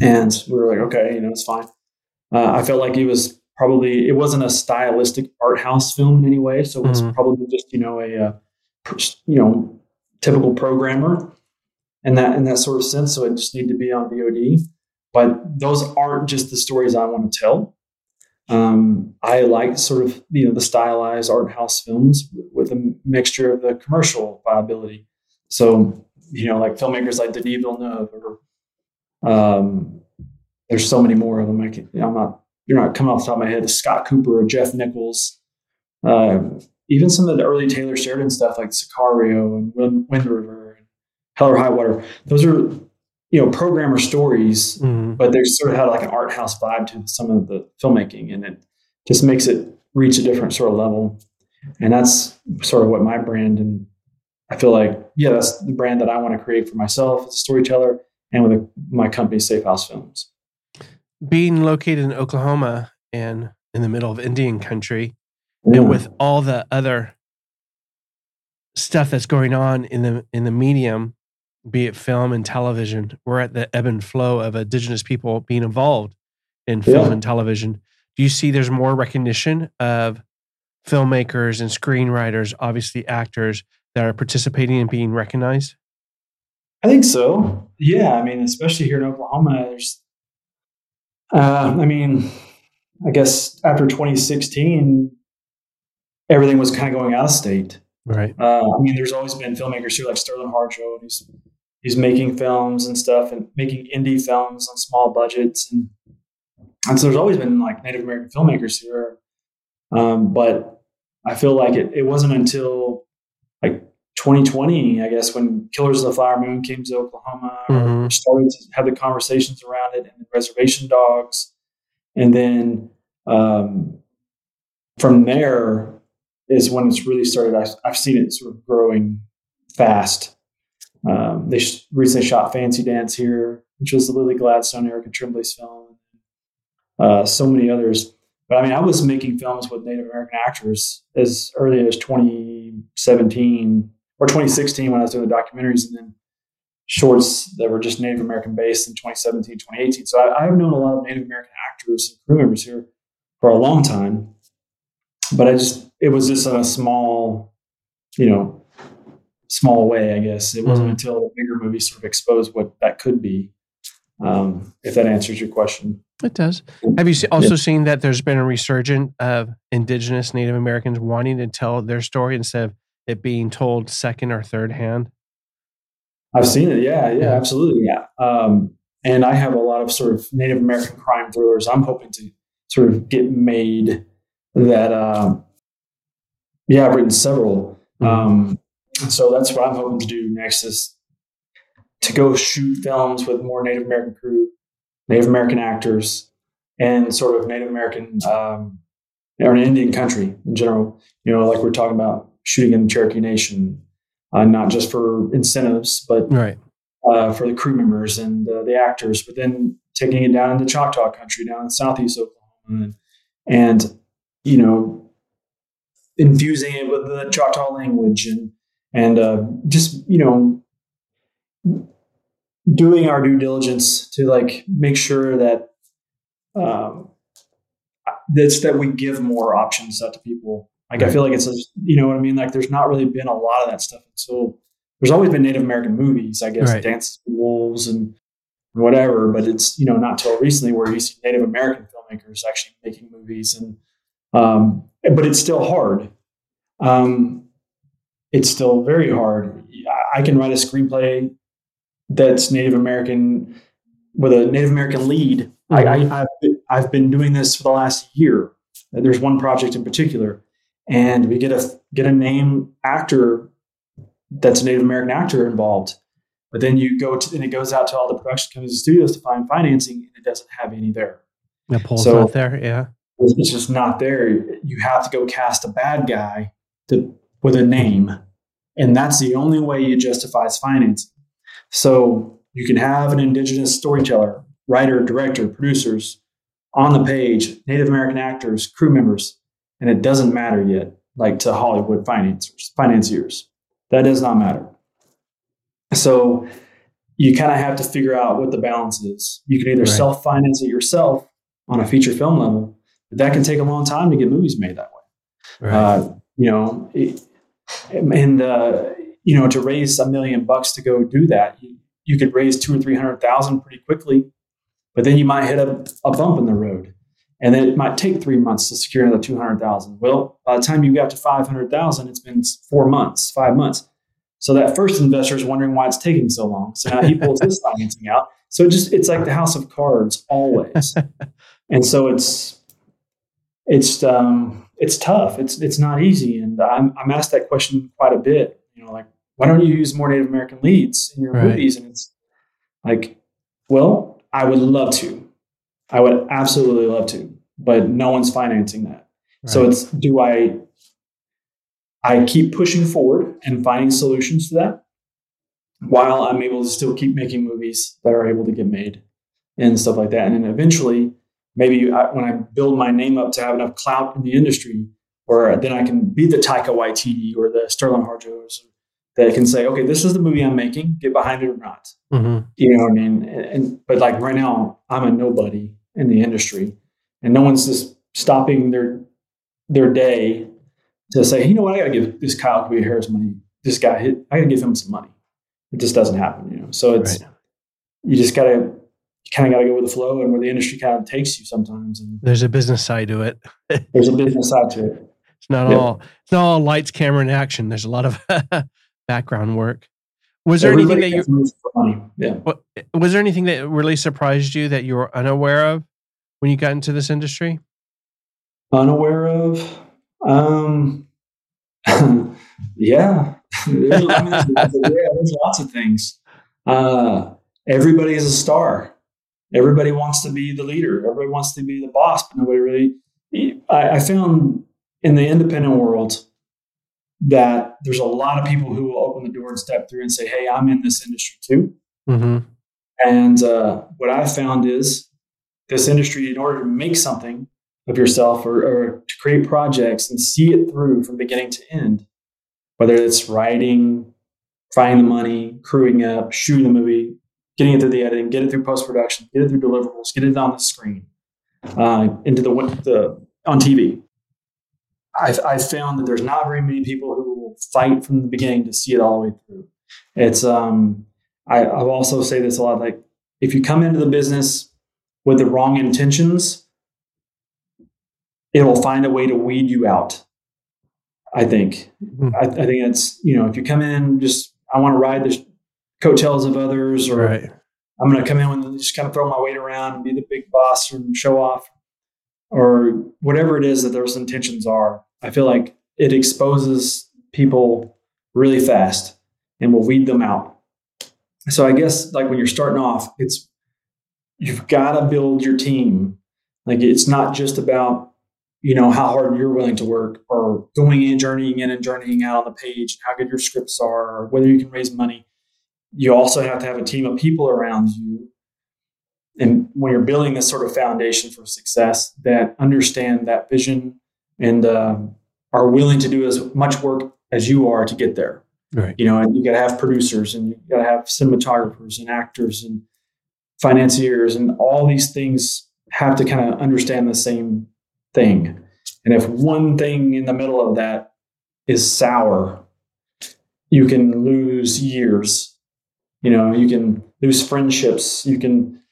And we were like okay you know it's fine. Uh, i felt like it was probably it wasn't a stylistic art house film in any way so it was Mhm. probably just you know a uh, you know typical programmer in that in that sort of sense so it just need to be on vod but those aren't just the stories i want to tell um, I like sort of you know the stylized art house films with a mixture of the commercial viability. So you know, like filmmakers like Denis Villeneuve, or um, there's so many more of them. I can, I'm not you're not coming off the top of my head. Scott Cooper or Jeff Nichols, uh, even some of the early Taylor Sheridan stuff like Sicario and Wind, River Hell or High Water. Those are you know programmer stories Mhm. but they sort of had like an art house vibe to some of the filmmaking and it just makes it reach a different sort of level and that's sort of what my brand and i feel like yeah that's the brand that i want to create for myself as a storyteller and with my company safe house films Being located in Oklahoma and in the middle of Indian country, Yeah. and with all the other stuff that's going on in the in the medium, be it film and television, we're at the ebb and flow of indigenous people being involved in film Yeah. and television. Do you see there's more recognition of filmmakers and screenwriters, obviously actors that are participating and being recognized? I think so. Yeah, I mean, especially here in Oklahoma, there's. Uh, I mean, I guess after 2016, everything was kind of going out of state. Right. Uh, I mean, there's always been filmmakers here like Sterling Harjo, and he's making films and stuff, and making indie films on small budgets, and and so there's always been like Native American filmmakers here. Um, but I feel like it, it wasn't until like 2020, I guess, when Killers of the Flower Moon came to Oklahoma, Mhm. started to have the conversations around it, and Reservation Dogs, and then um, from there is when it's really started. I've, I've seen it sort of growing fast. Um, they sh- recently shot Fancy Dance here, which was the Lily Gladstone, Erica Tremblay's film. Uh, so many others. But I mean, I was making films with Native American actors as early as 2017 or 2016 when I was doing the documentaries, and then shorts that were just Native American based in 2017, 2018. So I, I've known a lot of Native American actors and crew members here for a long time. But I just, it was just a small, you know, small way, I guess. It wasn't Mhm. until the bigger movie sort of exposed what that could be. Um, if that answers your question. It does. Have you se- also seen that there's been a resurgence of indigenous Native Americans wanting to tell their story instead of it being told second or third hand? I've seen it. Yeah, yeah, Yeah. absolutely. Yeah. Um, and I have a lot of sort of Native American crime thrillers I'm hoping to sort of get made that, um, yeah, I've written several. Um, so that's what I'm hoping to do next is to go shoot films with more Native American crew, Native American actors, and sort of Native American um, or an Indian country in general. You know, like we're talking about shooting in the Cherokee Nation, uh, not just for incentives, but Right. uh, for the crew members and uh, the actors, but then taking it down into Choctaw country, down in southeast Oklahoma, and, and you know, infusing it with the Choctaw language and and uh, just you know, doing our due diligence to like make sure that um, that's that we give more options out to people. Like I feel like it's a, you know what I mean. Like there's not really been a lot of that stuff until there's always been Native American movies, I guess, Right. Dances with Wolves and whatever. But it's you know not till recently where you see Native American filmmakers actually making movies, and um, but it's still hard. Um, it's still very hard. I- can write a screenplay that's Native American with a Native American lead. I, I, mm-hmm. I've, been, I've been doing this for the last year. There's one project in particular, and we get a get a name actor that's a Native American actor involved. But then you go to and it goes out to all the production companies and studios to find financing, and it doesn't have any there. The So- not there. Yeah. It's just not there. You have to go cast a bad guy to, with a name, and that's the only way you justifies financing. So you can have an indigenous storyteller, writer, director, producers on the page, Native American actors, crew members, and it doesn't matter yet, like to Hollywood financiers, financiers. That does not matter. So you kind of have to figure out what the balance is. You can either Right. self-finance it yourself on a feature film level, but that can take a long time to get movies made that way. Right. Uh, you know, it, and uh, you know, to raise a million bucks to go do that, you, you could raise two or three hundred thousand pretty quickly, but then you might hit a, a bump in the road, and then it might take three months to secure another two hundred thousand. Well, by the time you get to five hundred thousand, it's been four months, five months. So that first investor is wondering why it's taking so long. So now he pulls this financing out. So it just it's like the house of cards always, and so it's it's um it's tough. It's it's not easy, and I'm I'm asked that question quite a bit. You know, like why don't you use more Native American leads in your Right. movies? And it's like, well, I would love to. I would absolutely love to, but no one's financing that. So it's do I I keep pushing forward and finding solutions to that while I'm able to still keep making movies that are able to get made and stuff like that. And then eventually, maybe I, when I build my name up to have enough clout in the industry, or then I can be the Taika Waititi or the Sterling Harjos that can say, okay, this is the movie I'm making, get behind it or not. Mhm. You know what I mean? And, and but like right now, I'm a nobody in the industry, and no one's just stopping their their day to say, you know what, I got to give this Kyle Kauwika Harris money. This guy, I got to give him some money. It just doesn't happen, you know. So it's Right. you just gotta you kind of got to go with the flow and where the industry kind of takes you sometimes. And There's a business side to it. there's a business side to it. It's not all it's not all lights, camera, and action. There's a lot of background work. Was there anything that you gets moves for money? Yeah. was there anything that really surprised you that you were unaware of when you got into this industry? Unaware of? Um, yeah. there's, I mean, there's, yeah, there's lots of things. Uh, everybody is a star. Everybody wants to be the leader. Everybody wants to be the boss, but nobody really. I, I found in the independent world that there's a lot of people who will open the door and step through and say, "Hey, I'm in this industry too." Mm-hmm. And uh, what I found is this industry, in order to make something of yourself or, or to create projects and see it through from beginning to end, whether it's writing, finding the money, crewing up, shooting the movie, getting it through the editing, get it through post production, get it through deliverables, get it on the screen, uh, into the, the on TV. I've, I've found that there's not very many people who will fight from the beginning to see it all the way through. It's um, I, I'll also say this a lot. Like if you come into the business with the wrong intentions, it will find a way to weed you out. I think. Mm-hmm. I, I, think it's you know if you come in just I want to ride the coattails of others, or right. I'm going to come in and just kind of throw my weight around and be the big boss and show off, or whatever it is that those intentions are. I feel like it exposes people really fast and will weed them out. So I guess like when you're starting off, it's you've got to build your team. Like it's not just about you know how hard you're willing to work or going in journeying in and journeying out on the page and how good your scripts are or whether you can raise money you also have to have a team of people around you. And when you're building this sort of foundation for success that understand that vision and um, are willing to do as much work as you are to get there. Right. You know and you got to have producers and you got to have cinematographers and actors and financiers and all these things have to kind of understand the same thing. And if one thing in the middle of that is sour you can lose years you know, you can lose friendships. You can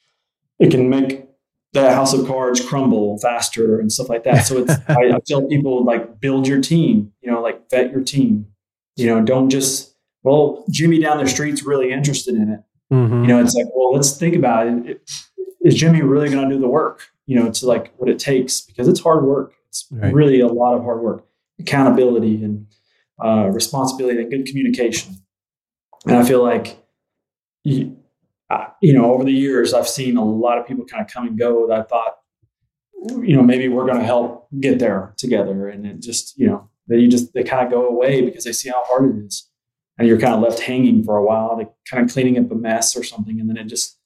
it can make the house of cards crumble faster and stuff like that. So it's I, I tell people like build your team. You know, like vet your team. You know, don't just well Jimmy down the street's really interested in it. Mm-hmm. You know, it's like well let's think about it. Is Jimmy really going to do the work? You know, to like what it takes because it's hard work. It's right. really a lot of hard work, accountability and uh, responsibility and good communication. And I feel like you, you know, over the years, I've seen a lot of people kind of come and go that I thought, you know, maybe we're going to help get there together. And it just, you know, they just, they kind of go away because they see how hard it is. And you're kind of left hanging for a while, like kind of cleaning up a mess or something. And then it just,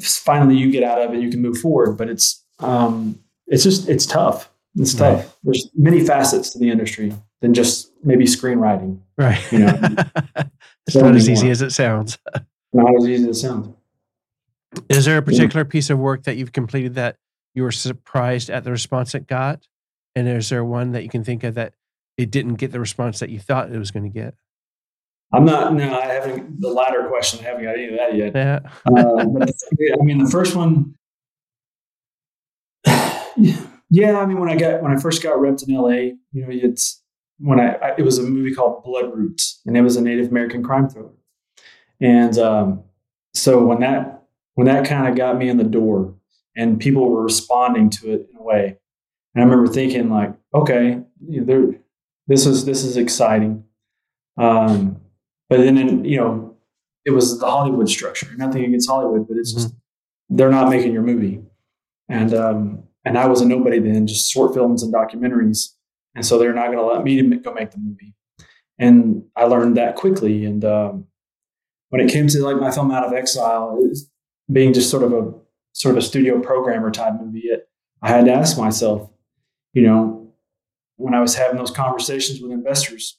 finally you get out of it, you can move forward. But it's, um, it's just, it's tough. It's tough. Right. There's many facets to the industry than just maybe screenwriting. Right. You know, it's not as easy as it sounds. not as easy as it sounds. Is there a particular yeah. piece of work that you've completed that you were surprised at the response it got? And is there one that you can think of that it didn't get the response that you thought it was going to get? I'm not. No, I haven't. The latter question, I haven't got any of that yet. Yeah. uh, but I mean, the first one. Yeah, I mean, when I got when I first got repped in LA, you know, it's when I, I it was a movie called Bloodroot, and it was a Native American crime thriller, and um, so when that when that kind of got me in the door, and people were responding to it in a way, and I remember thinking like, okay, you know, this is this is exciting, um, but then in, you know, it was the Hollywood structure. Nothing against Hollywood, but it's mm-hmm. just they're not making your movie, and um, and I was a nobody then, just short films and documentaries. And so they're not going to let me go make the movie. And I learned that quickly. And um, when it came to like my film Out of Exile, being just sort of a sort of a studio programmer type movie, it, I had to ask myself, you know, when I was having those conversations with investors,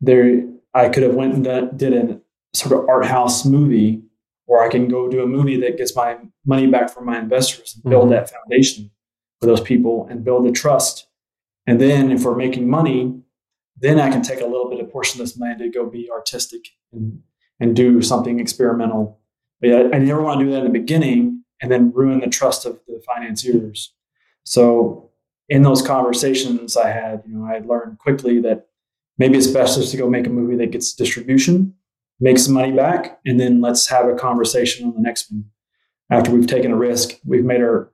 there I could have went and did a sort of art house movie, or I can go do a movie that gets my money back from my investors and build mm-hmm. that foundation for those people and build the trust. And then if we're making money, then I can take a little bit of portion of this money to go be artistic and, and do something experimental. But I, I never want to do that in the beginning and then ruin the trust of the financiers. So in those conversations I had, you know, I learned quickly that maybe it's best just to go make a movie that gets distribution, make some money back, and then let's have a conversation on the next one. After we've taken a risk, we've made our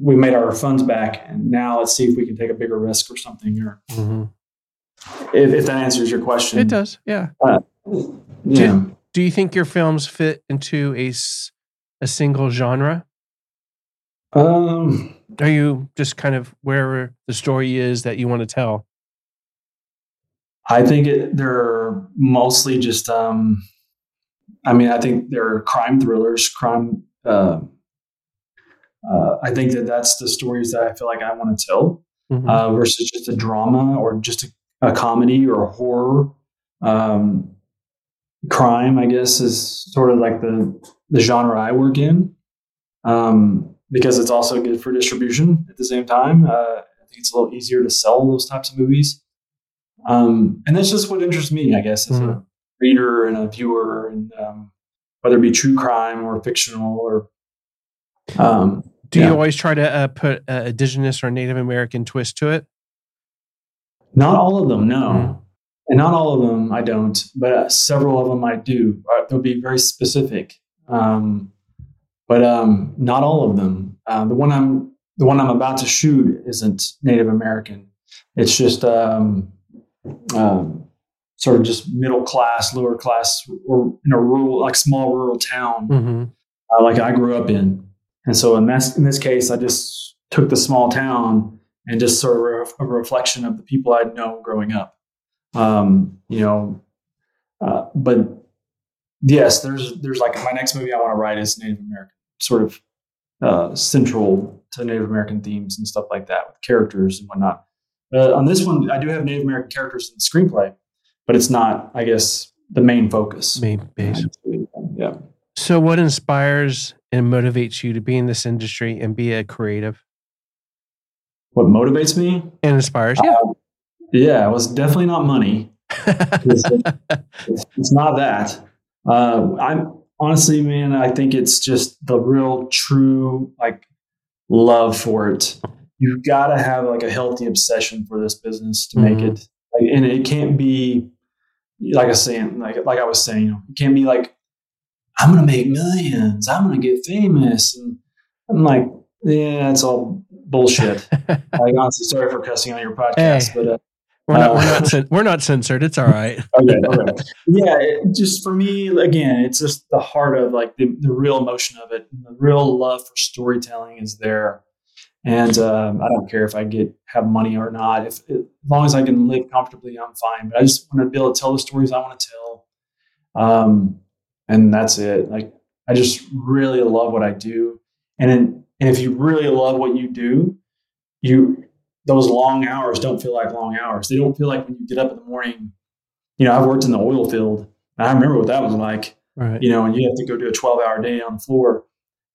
we made our funds back, and now let's see if we can take a bigger risk or something. Or hmm if, if that answers your question, It does. Yeah. Yeah. Do you think your films fit into a, a single genre? Um, Are you just kind of wherever the story is that you want to tell? I think it, they're mostly just. Um, I mean, I think they're crime thrillers, crime. Uh, uh, I think that that's the stories that I feel like I want to tell. Mhm. uh, versus just a drama or just a, a comedy or a horror. Um, crime, I guess, is sort of like the the genre I work in um, because it's also good for distribution at the same time. Uh, I think it's a little easier to sell those types of movies, um, and that's just what interests me, I guess, as a Mhm. reader and a viewer, and um, whether it be true crime or fictional or. Um, Do yeah. you always try to uh, put a indigenous or Native American twist to it? not all of them, no. Mm. and not all of them I don't, but uh, several of them I do. Uh, they'll be very specific, um, but um, not all of them. Uh, the one I'm the one I'm about to shoot isn't Native American. It's just um, um, sort of just middle class, lower class, or in a rural, like small rural town, hmm uh, like I grew up in. And so in this in this case, I just took the small town and just sort of re- a reflection of the people I'd known growing up. Um, you know, uh, but yes, there's there's like my next movie I want to write is Native American, sort of uh, central to Native American themes and stuff like that with characters and whatnot. Uh, on this one, I do have Native American characters in the screenplay, but it's not, I guess, the main focus. Main base. Yeah. So, what inspires and motivates you to be in this industry and be a creative? What motivates me? And inspires, yeah. Yeah, it was definitely not money. It's, it's, not that. Uh, I'm honestly, man, I think it's just the real, true, like love for it. You've got to have like a healthy obsession for this business to make Mhm. it, like, and it can't be like I saying, like like I was saying, you know, it can't be like I'm gonna make millions, I'm gonna get famous, and I'm like, yeah, it's all bullshit. like honestly, sorry for cussing on your podcast, Hey. but uh, we're, not, we're, Uh, not cen- we're not censored. It's all right. okay, okay. yeah, it, just for me, again, it's just the heart of like the, the real emotion of it. The real love for storytelling is there, and um, I don't care if I get have money or not. If as long as I can live comfortably, I'm fine. But I just want to be able to tell the stories I want to tell, um, and that's it. Like I just really love what I do, and in, and if you really love what you do, you those long hours don't feel like long hours. They don't feel like when you get up in the morning. You know, I've worked in the oil field. And I remember what that was like. Right. You know, and you have to go do a 12 hour day on the floor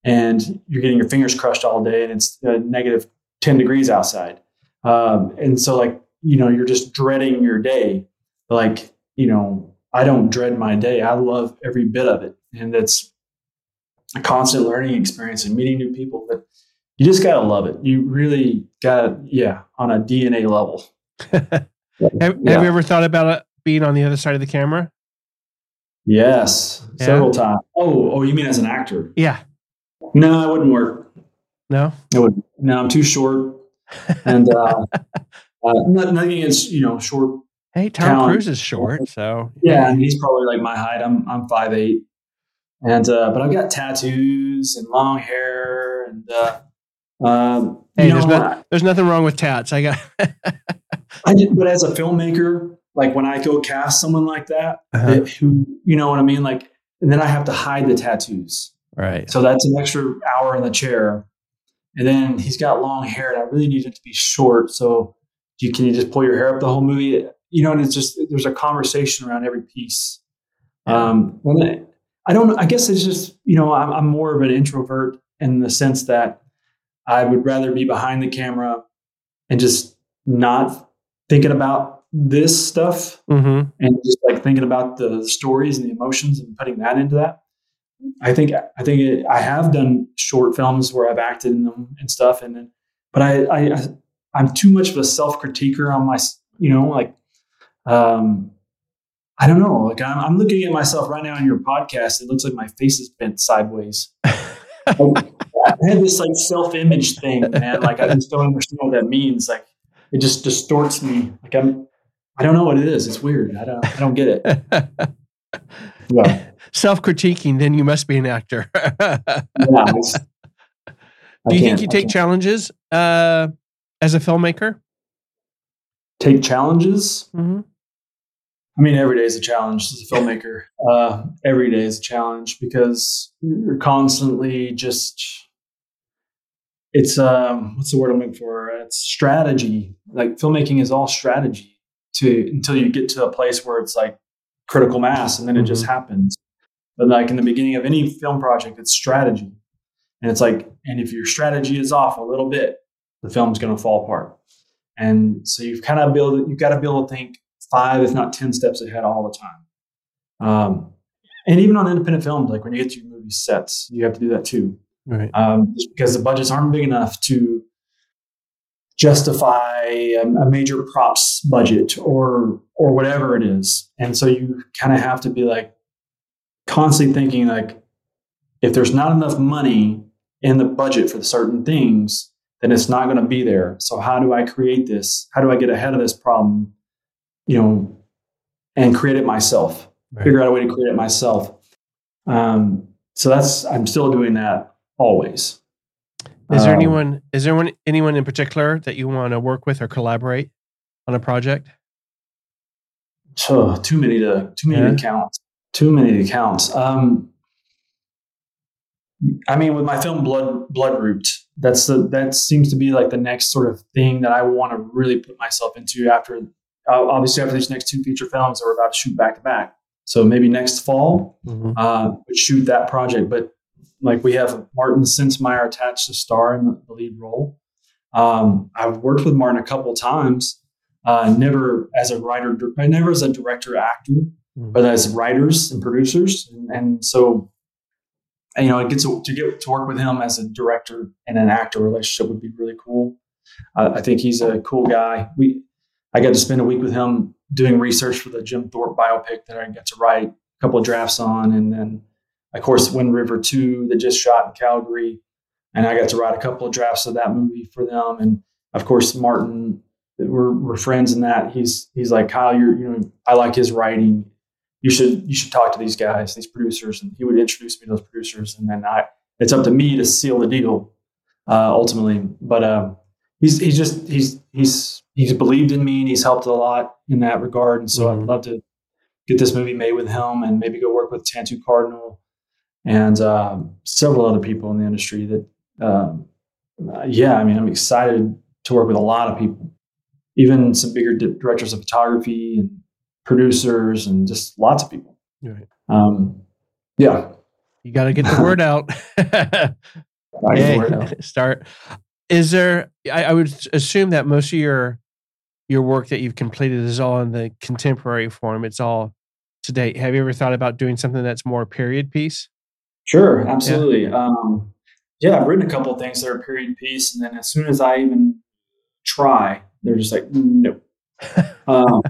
and you're getting your fingers crushed all day and it's uh, negative 10 degrees outside. Um, and so, like, you know, you're just dreading your day. Like, you know, I don't dread my day. I love every bit of it. And it's a constant learning experience and meeting new people. But you just got to love it. You really got to, yeah, on a DNA level. have, have you ever thought about it being on the other side of the camera? Yes, Yeah. several times. Oh, oh, you mean as an actor? Yeah. No, it wouldn't work. No? It would. No, I'm too short, and uh, uh, nothing against you know short. Hey, Tom Talent. Cruise is short, so Yeah, and he's probably like my height. I'm I'm five eight, and uh, but I've got tattoos and long hair, and uh, um, Hey, you there's know, no- there's nothing wrong with tats. I got I did, but as a filmmaker, like when I go cast someone like that, Uh-huh. that who you know what I mean, like, and then I have to hide the tattoos. right. So that's an extra hour in the chair. And then he's got long hair, and I really need it to be short. So you can you just pull your hair up the whole movie? You know, and it's just there's a conversation around every piece. Um, when I, I don't, I guess it's just you know I'm, I'm more of an introvert in the sense that I would rather be behind the camera and just not thinking about this stuff Mm-hmm. and just like thinking about the stories and the emotions and putting that into that. I think I think it, I have done short films where I've acted in them and stuff, and then, but I, I I'm too much of a self critiquer on my you know like um I don't know like I'm, I'm looking at myself right now in your podcast. It looks like my face is bent sideways. I had this like self-image thing, man. Like I just don't understand what that means. Like it just distorts me. Like I'm, I don't know what it is. It's weird. I don't, I don't get it. Yeah. Self-critiquing, then you must be an actor. yeah. Do you think you take challenges uh, as a filmmaker? Take challenges? Mm-hmm. I mean, every day is a challenge as a filmmaker. Uh, every day is a challenge because you're constantly just. It's um, what's the word I'm looking for? It's strategy. Like filmmaking is all strategy to until you get to a place where it's like critical mass, and then mm-hmm. it just mm-hmm. happens. But like in the beginning of any film project, it's strategy, and it's like, and if your strategy is off a little bit, the film's going to fall apart. And so you've kind of build you've got to be able to think five, if not 10 steps ahead all the time. Um, and even on independent films, like when you get to your movie sets, you have to do that too. Right. Um, because the budgets aren't big enough to justify a, a, major props budget or or whatever it is. And so you kind of have to be like constantly thinking like if there's not enough money in the budget for certain things, then it's not going to be there. So how do I create this? How do I get ahead of this problem you know, and create it myself. Right. Figure out a way to create it myself. Um, so that's I'm still doing that always. Is there um, anyone? Is there one, anyone in particular that you want to work with or collaborate on a project? Oh, too many to too many yeah. to count. Too many to count. Um, I mean, with my film Blood Blood Root, that's the that seems to be like the next sort of thing that I want to really put myself into after uh, obviously after these next two feature films that we're about to shoot back to back. So maybe next fall, mm-hmm. uh, would shoot that project. But like we have Martin Sensmeier attached to star in the, the lead role. Um, I've worked with Martin a couple times, uh, never as a writer, never as a director actor, mm-hmm. but as writers and producers. And, and so, you know, it gets to, to, get to work with him as a director and an actor relationship would be really cool. Uh, I think he's a cool guy. We I got to spend a week with him doing research for the Jim Thorpe biopic that I got to write a couple of drafts on. And then, of course, Wind River 2 that just shot in Calgary. And I got to write a couple of drafts of that movie for them. And of course, Martin, we're, we're friends in that. He's he's like, Kyle, you're, you know, I like his writing. You should you should talk to these guys, these producers. And he would introduce me to those producers. And then I it's up to me to seal the deal uh, ultimately. But uh, he's he's just he's he's he's believed in me and he's helped a lot in that regard. And so mm-hmm. I'd love to get this movie made with him and maybe go work with Tantoo Cardinal and um, several other people in the industry that, um, uh, yeah, I mean, I'm excited to work with a lot of people, even some bigger di- directors of photography and producers and just lots of people. Right. Um, yeah. You got to get the word out. yeah, start. Is there? I, I, would assume that most of your your work that you've completed is all in the contemporary form. It's all to date. Have you ever thought about doing something that's more period piece? Sure, absolutely. Yeah, um, yeah I've written a couple of things that are period piece, and then as soon as I even try, they're just like, no. um,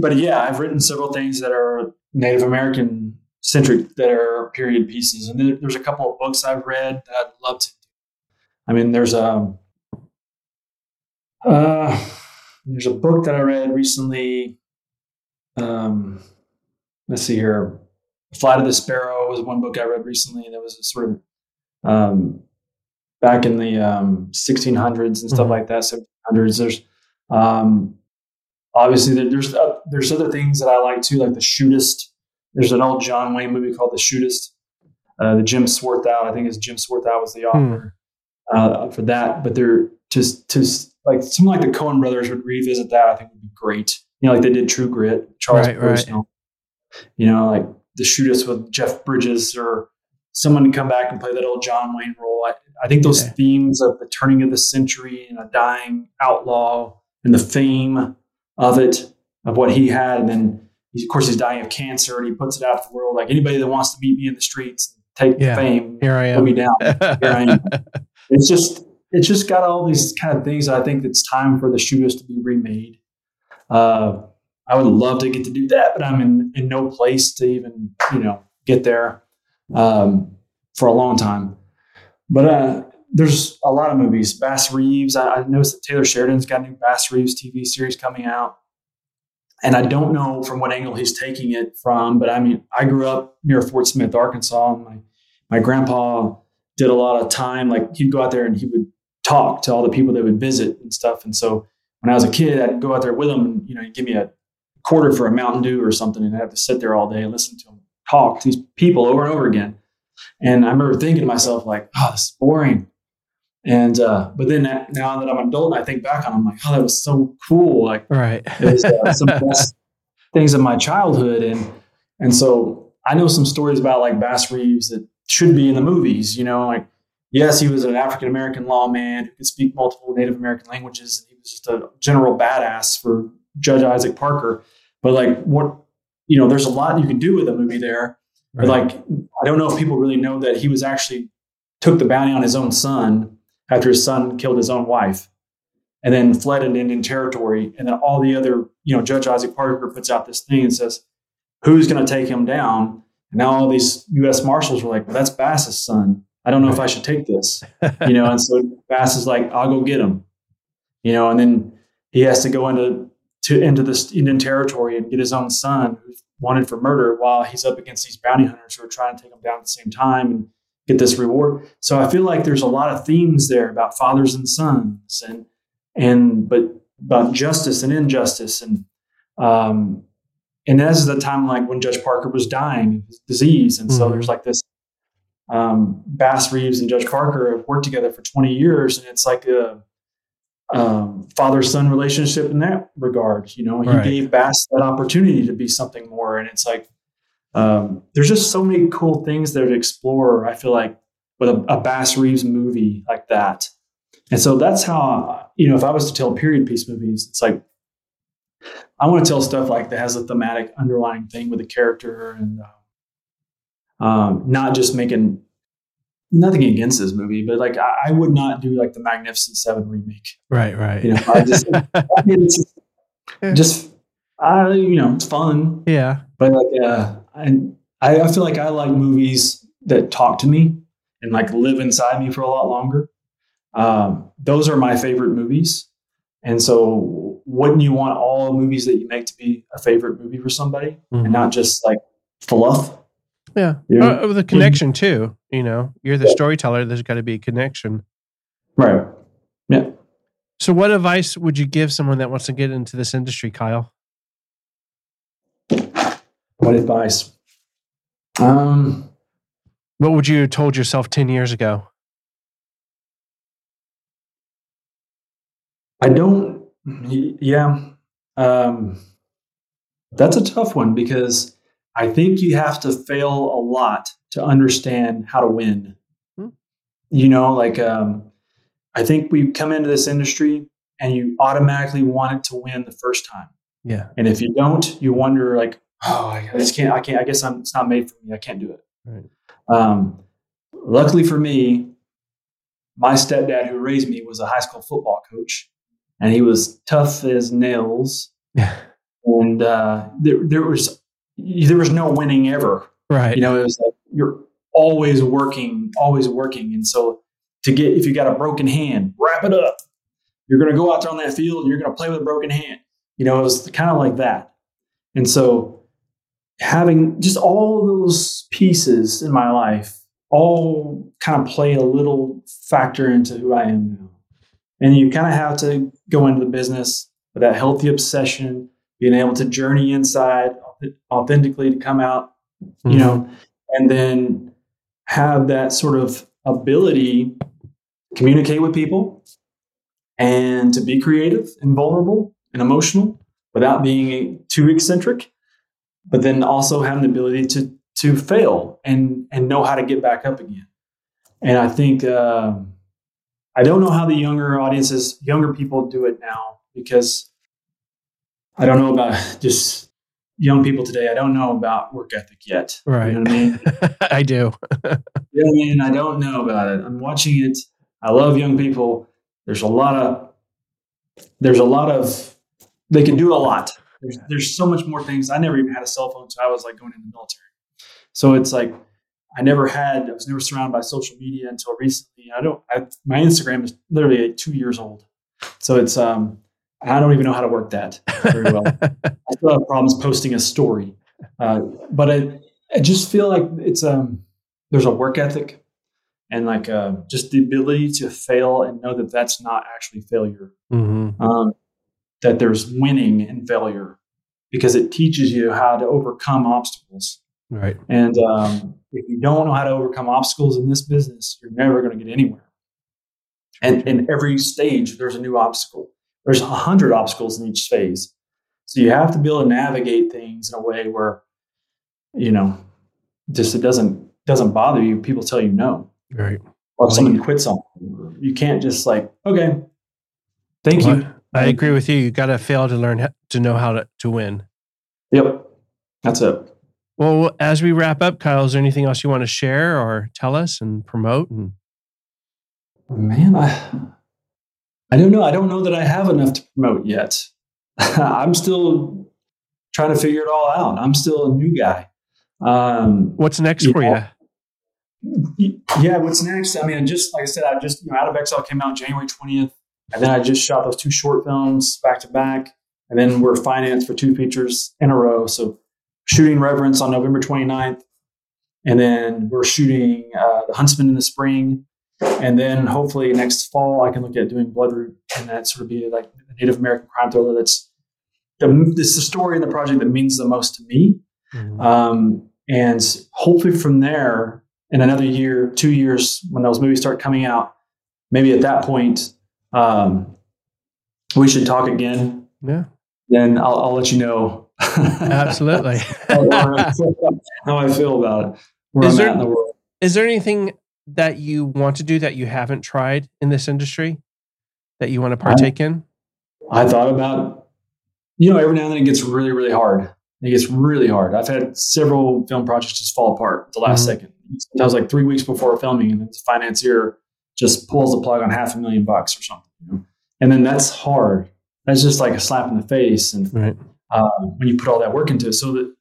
but yeah, I've written several things that are Native American centric that are period pieces, and there's a couple of books I've read that I'd love to. I mean, there's a uh, there's a book that I read recently. Um, let's see here. Flight of the Sparrow was one book I read recently. That was a sort of um, back in the um, 1600s and stuff mm-hmm. like that. 1700s. There's um, obviously there, there's uh, there's other things that I like too, like the Shootist. There's an old John Wayne movie called The Shootist. Uh, the Jim Swarthout, I think is Jim Swarthout was the author mm. uh, for that. But they're just to like something like the Coen brothers would revisit that. I think would be great. You know, like they did True Grit, Charles right, Right. You know, like the Shootist with Jeff Bridges or someone to come back and play that old John Wayne role. I, I think those yeah. themes of the turning of the century and a dying outlaw and the fame of it, of what he had, and then he, of course he's dying of cancer and he puts it out to the world. Like anybody that wants to meet me in the streets and take yeah. the fame, here I am. Put me down. Here I am. It's just it's just got all these kind of things. I think it's time for the Shootist to be remade. Uh, I would love to get to do that, but I'm in, in no place to even, you know, get there um, for a long time. but uh, there's a lot of movies. Bass Reeves. I, I noticed that Taylor Sheridan's got a new Bass Reeves TV series coming out. And I don't know from what angle he's taking it from, but I mean, I grew up near Fort Smith, Arkansas, and my my grandpa did a lot of time. Like he'd go out there and he would talk to all the people that would visit and stuff. And so when I was a kid, I'd go out there with him and, you know, he'd give me a quarter for a Mountain Dew or something. And I'd have to sit there all day and listen to him talk to these people over and over again. And I remember thinking to myself, like, oh, this is boring. And, uh, but then now that I'm an adult and I think back on it, I'm like, oh, that was so cool. Like, right. it was uh, some best things of my childhood. And, and so I know some stories about like Bass Reeves that should be in the movies, you know, like, yes, he was an African American lawman who could speak multiple Native American languages. and He was just a general badass for Judge Isaac Parker. But like, what you know, there's a lot you can do with a movie there. Right. But like, I don't know if people really know that he was actually took the bounty on his own son after his son killed his own wife, and then fled into Indian territory. And then all the other, you know, Judge Isaac Parker puts out this thing and says, "Who's going to take him down?" And now all these U.S. Marshals were like, "Well, that's Bass's son." I don't know if I should take this, you know. And so Bass is like, I'll go get him, you know. And then he has to go into to into this Indian territory and get his own son who's wanted for murder while he's up against these bounty hunters who are trying to take him down at the same time and get this reward. So I feel like there's a lot of themes there about fathers and sons and and but about justice and injustice and um and this is the time like when Judge Parker was dying of his disease. And so mm-hmm. there's like this um, Bass Reeves and Judge Parker have worked together for 20 years, and it's like a um, father son relationship in that regard. You know, he right. gave Bass that opportunity to be something more, and it's like um, there's just so many cool things there to explore. I feel like with a, a Bass Reeves movie like that, and so that's how you know if I was to tell period piece movies, it's like I want to tell stuff like that has a thematic underlying thing with a character and. Uh, um, not just making nothing against this movie, but like I, I, would not do like the Magnificent Seven remake. Right, right. You know, I just, I mean, it's just, just I, you know, it's fun. Yeah. But like, uh, I, I feel like I like movies that talk to me and like live inside me for a lot longer. Um, those are my favorite movies. And so, wouldn't you want all movies that you make to be a favorite movie for somebody mm-hmm. and not just like fluff? Yeah. yeah. Uh, with a connection too. You know, you're the storyteller. There's got to be a connection. Right. Yeah. So, what advice would you give someone that wants to get into this industry, Kyle? What advice? Um, what would you have told yourself 10 years ago? I don't, yeah. Um, that's a tough one because I think you have to fail a lot to understand how to win. Hmm. You know, like um, I think we come into this industry and you automatically want it to win the first time. Yeah. And if you don't, you wonder like, oh, I just can't. I can't. I guess I'm. It's not made for me. I can't do it. Right. Um, luckily for me, my stepdad who raised me was a high school football coach, and he was tough as nails. Yeah. And uh, there, there was there was no winning ever. Right. You know, it was like you're always working, always working. And so to get, if you got a broken hand, wrap it up. You're going to go out there on that field and you're going to play with a broken hand. You know, it was kind of like that. And so having just all those pieces in my life all kind of play a little factor into who I am now. And you kind of have to go into the business with that healthy obsession, being able to journey inside, authentically to come out, mm-hmm. you know, and then have that sort of ability to communicate with people and to be creative and vulnerable and emotional without being too eccentric, but then also having the ability to to fail and and know how to get back up again. And I think uh, I don't know how the younger audiences, younger people do it now because I don't know about just young people today, I don't know about work ethic yet. Right. You know I mean? I do. yeah, I mean, I don't know about it. I'm watching it. I love young people. There's a lot of, there's a lot of, they can do a lot. There's, there's so much more things. I never even had a cell phone until I was like going in the military. So it's like, I never had. I was never surrounded by social media until recently. I don't. I, my Instagram is literally two years old, so it's. um I don't even know how to work that very well. I still have problems posting a story, uh, but I, I just feel like it's um there's a work ethic and like uh, just the ability to fail and know that that's not actually failure. Mm-hmm. Um, that there's winning in failure because it teaches you how to overcome obstacles. Right. And um, if you don't know how to overcome obstacles in this business, you're never going to get anywhere. And in every stage, there's a new obstacle. There's a hundred obstacles in each phase. So you have to be able to navigate things in a way where, you know, just it doesn't doesn't bother you. People tell you no, Right. or Well, someone quits on you. You can't just like, okay, thank Well, you. I agree with you. You got to fail to learn to know how to, to win. Yep, that's it. Well, as we wrap up, Kyle, is there anything else you want to share or tell us and promote? And Man, I I don't know. I don't know that I have enough to promote yet. I'm still trying to figure it all out. I'm still a new guy. Um, what's next You for know, you? yeah, what's next? I mean, just like I said, I just you know, Out of Exile came out January 20th, and then I just shot those two short films back to back, and then we're financed for two features in a row. So, shooting Reverence on November 29th, and then we're shooting uh, The Huntsman in the spring, and then hopefully next fall I can look at doing Bloodroot, and that sort of be like a Native American crime thriller. That's the this is the story in the project that means the most to me. Mhm. Um, and hopefully from there, in another year, two years, when those movies start coming out, maybe at that point, um, we should talk again. yeah, Then I'll, I'll let you know. absolutely. how, I feel- how I feel about it, where Is I'm there- at in the world. is there anything that you want to do that you haven't tried in this industry that you want to partake in? I thought about, you know, every now and then it gets really, really hard. It gets really hard. I've had several film projects just fall apart at the last Mhm. second. That was like three weeks before filming, and the financier just pulls the plug on half a million bucks or something. You know? And then that's hard. That's just like a slap in the face. And Right. uh, when you put all that work into it, so that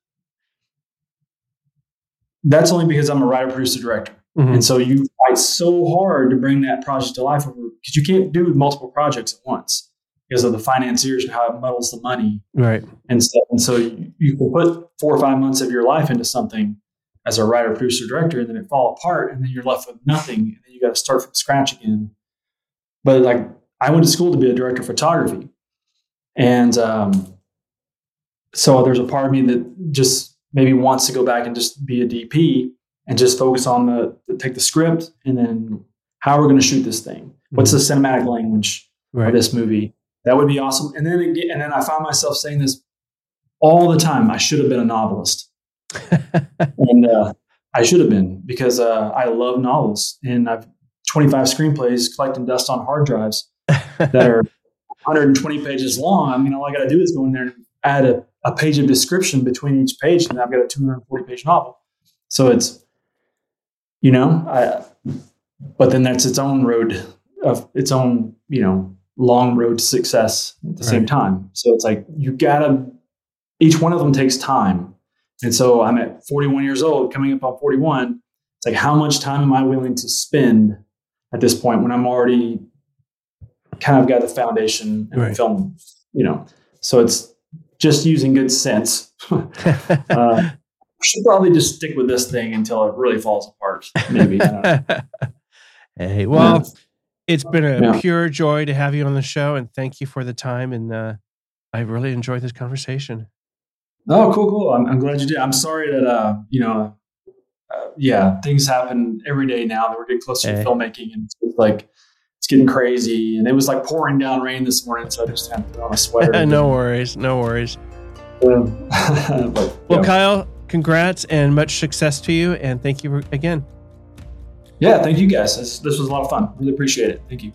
that's only because I'm a writer, producer, director. Mhm. And so you fight so hard to bring that project to life because you can't do multiple projects at once because of the financiers and how it muddles the money Right. and stuff. And so you, you can put four or five months of your life into something as a writer, producer, director, and then it fall apart, and then you're left with nothing, and then you got to start from scratch again. But like, I went to school to be a director of photography, and um, so there's a part of me that just maybe wants to go back and just be a DP and just focus on the take the script and then how we're going to shoot this thing. What's the cinematic language Right. of this movie? That would be awesome. And then again, and then I find myself saying this all the time. I should have been a novelist, and uh, I should have been because uh, I love novels, and I've 25 screenplays collecting dust on hard drives that are 120 pages long. I mean, all I got to do is go in there and add a, a page of description between each page, and I've got a 240 page novel. So it's, you know, I, but then that's its own road of its own, you know, long road to success at the same time. So it's like you gotta. Each one of them takes time, and so I'm at 41 years old, coming up on 41. It's like how much time am I willing to spend at this point when I'm already kind of got the foundation and Right. film, you know. So it's just using good sense. uh, should probably just stick with this thing until it really falls apart. Maybe. I don't know. hey, well, it's been a Yeah. pure joy to have you on the show, and thank you for the time. And uh, I really enjoyed this conversation. Oh, cool, cool. I'm, I'm glad you did. I'm sorry that uh, you know, uh, yeah, things happen every day now that we're getting closer Hey. to filmmaking, and it's like it's getting crazy. And it was like pouring down rain this morning, so I just had to put on a sweater. no worries, no worries. Um, but, Well, yeah. Kyle, congrats and much success to you, and thank you again. yeah, thank you guys. This, this was a lot of fun. Really appreciate it. Thank you.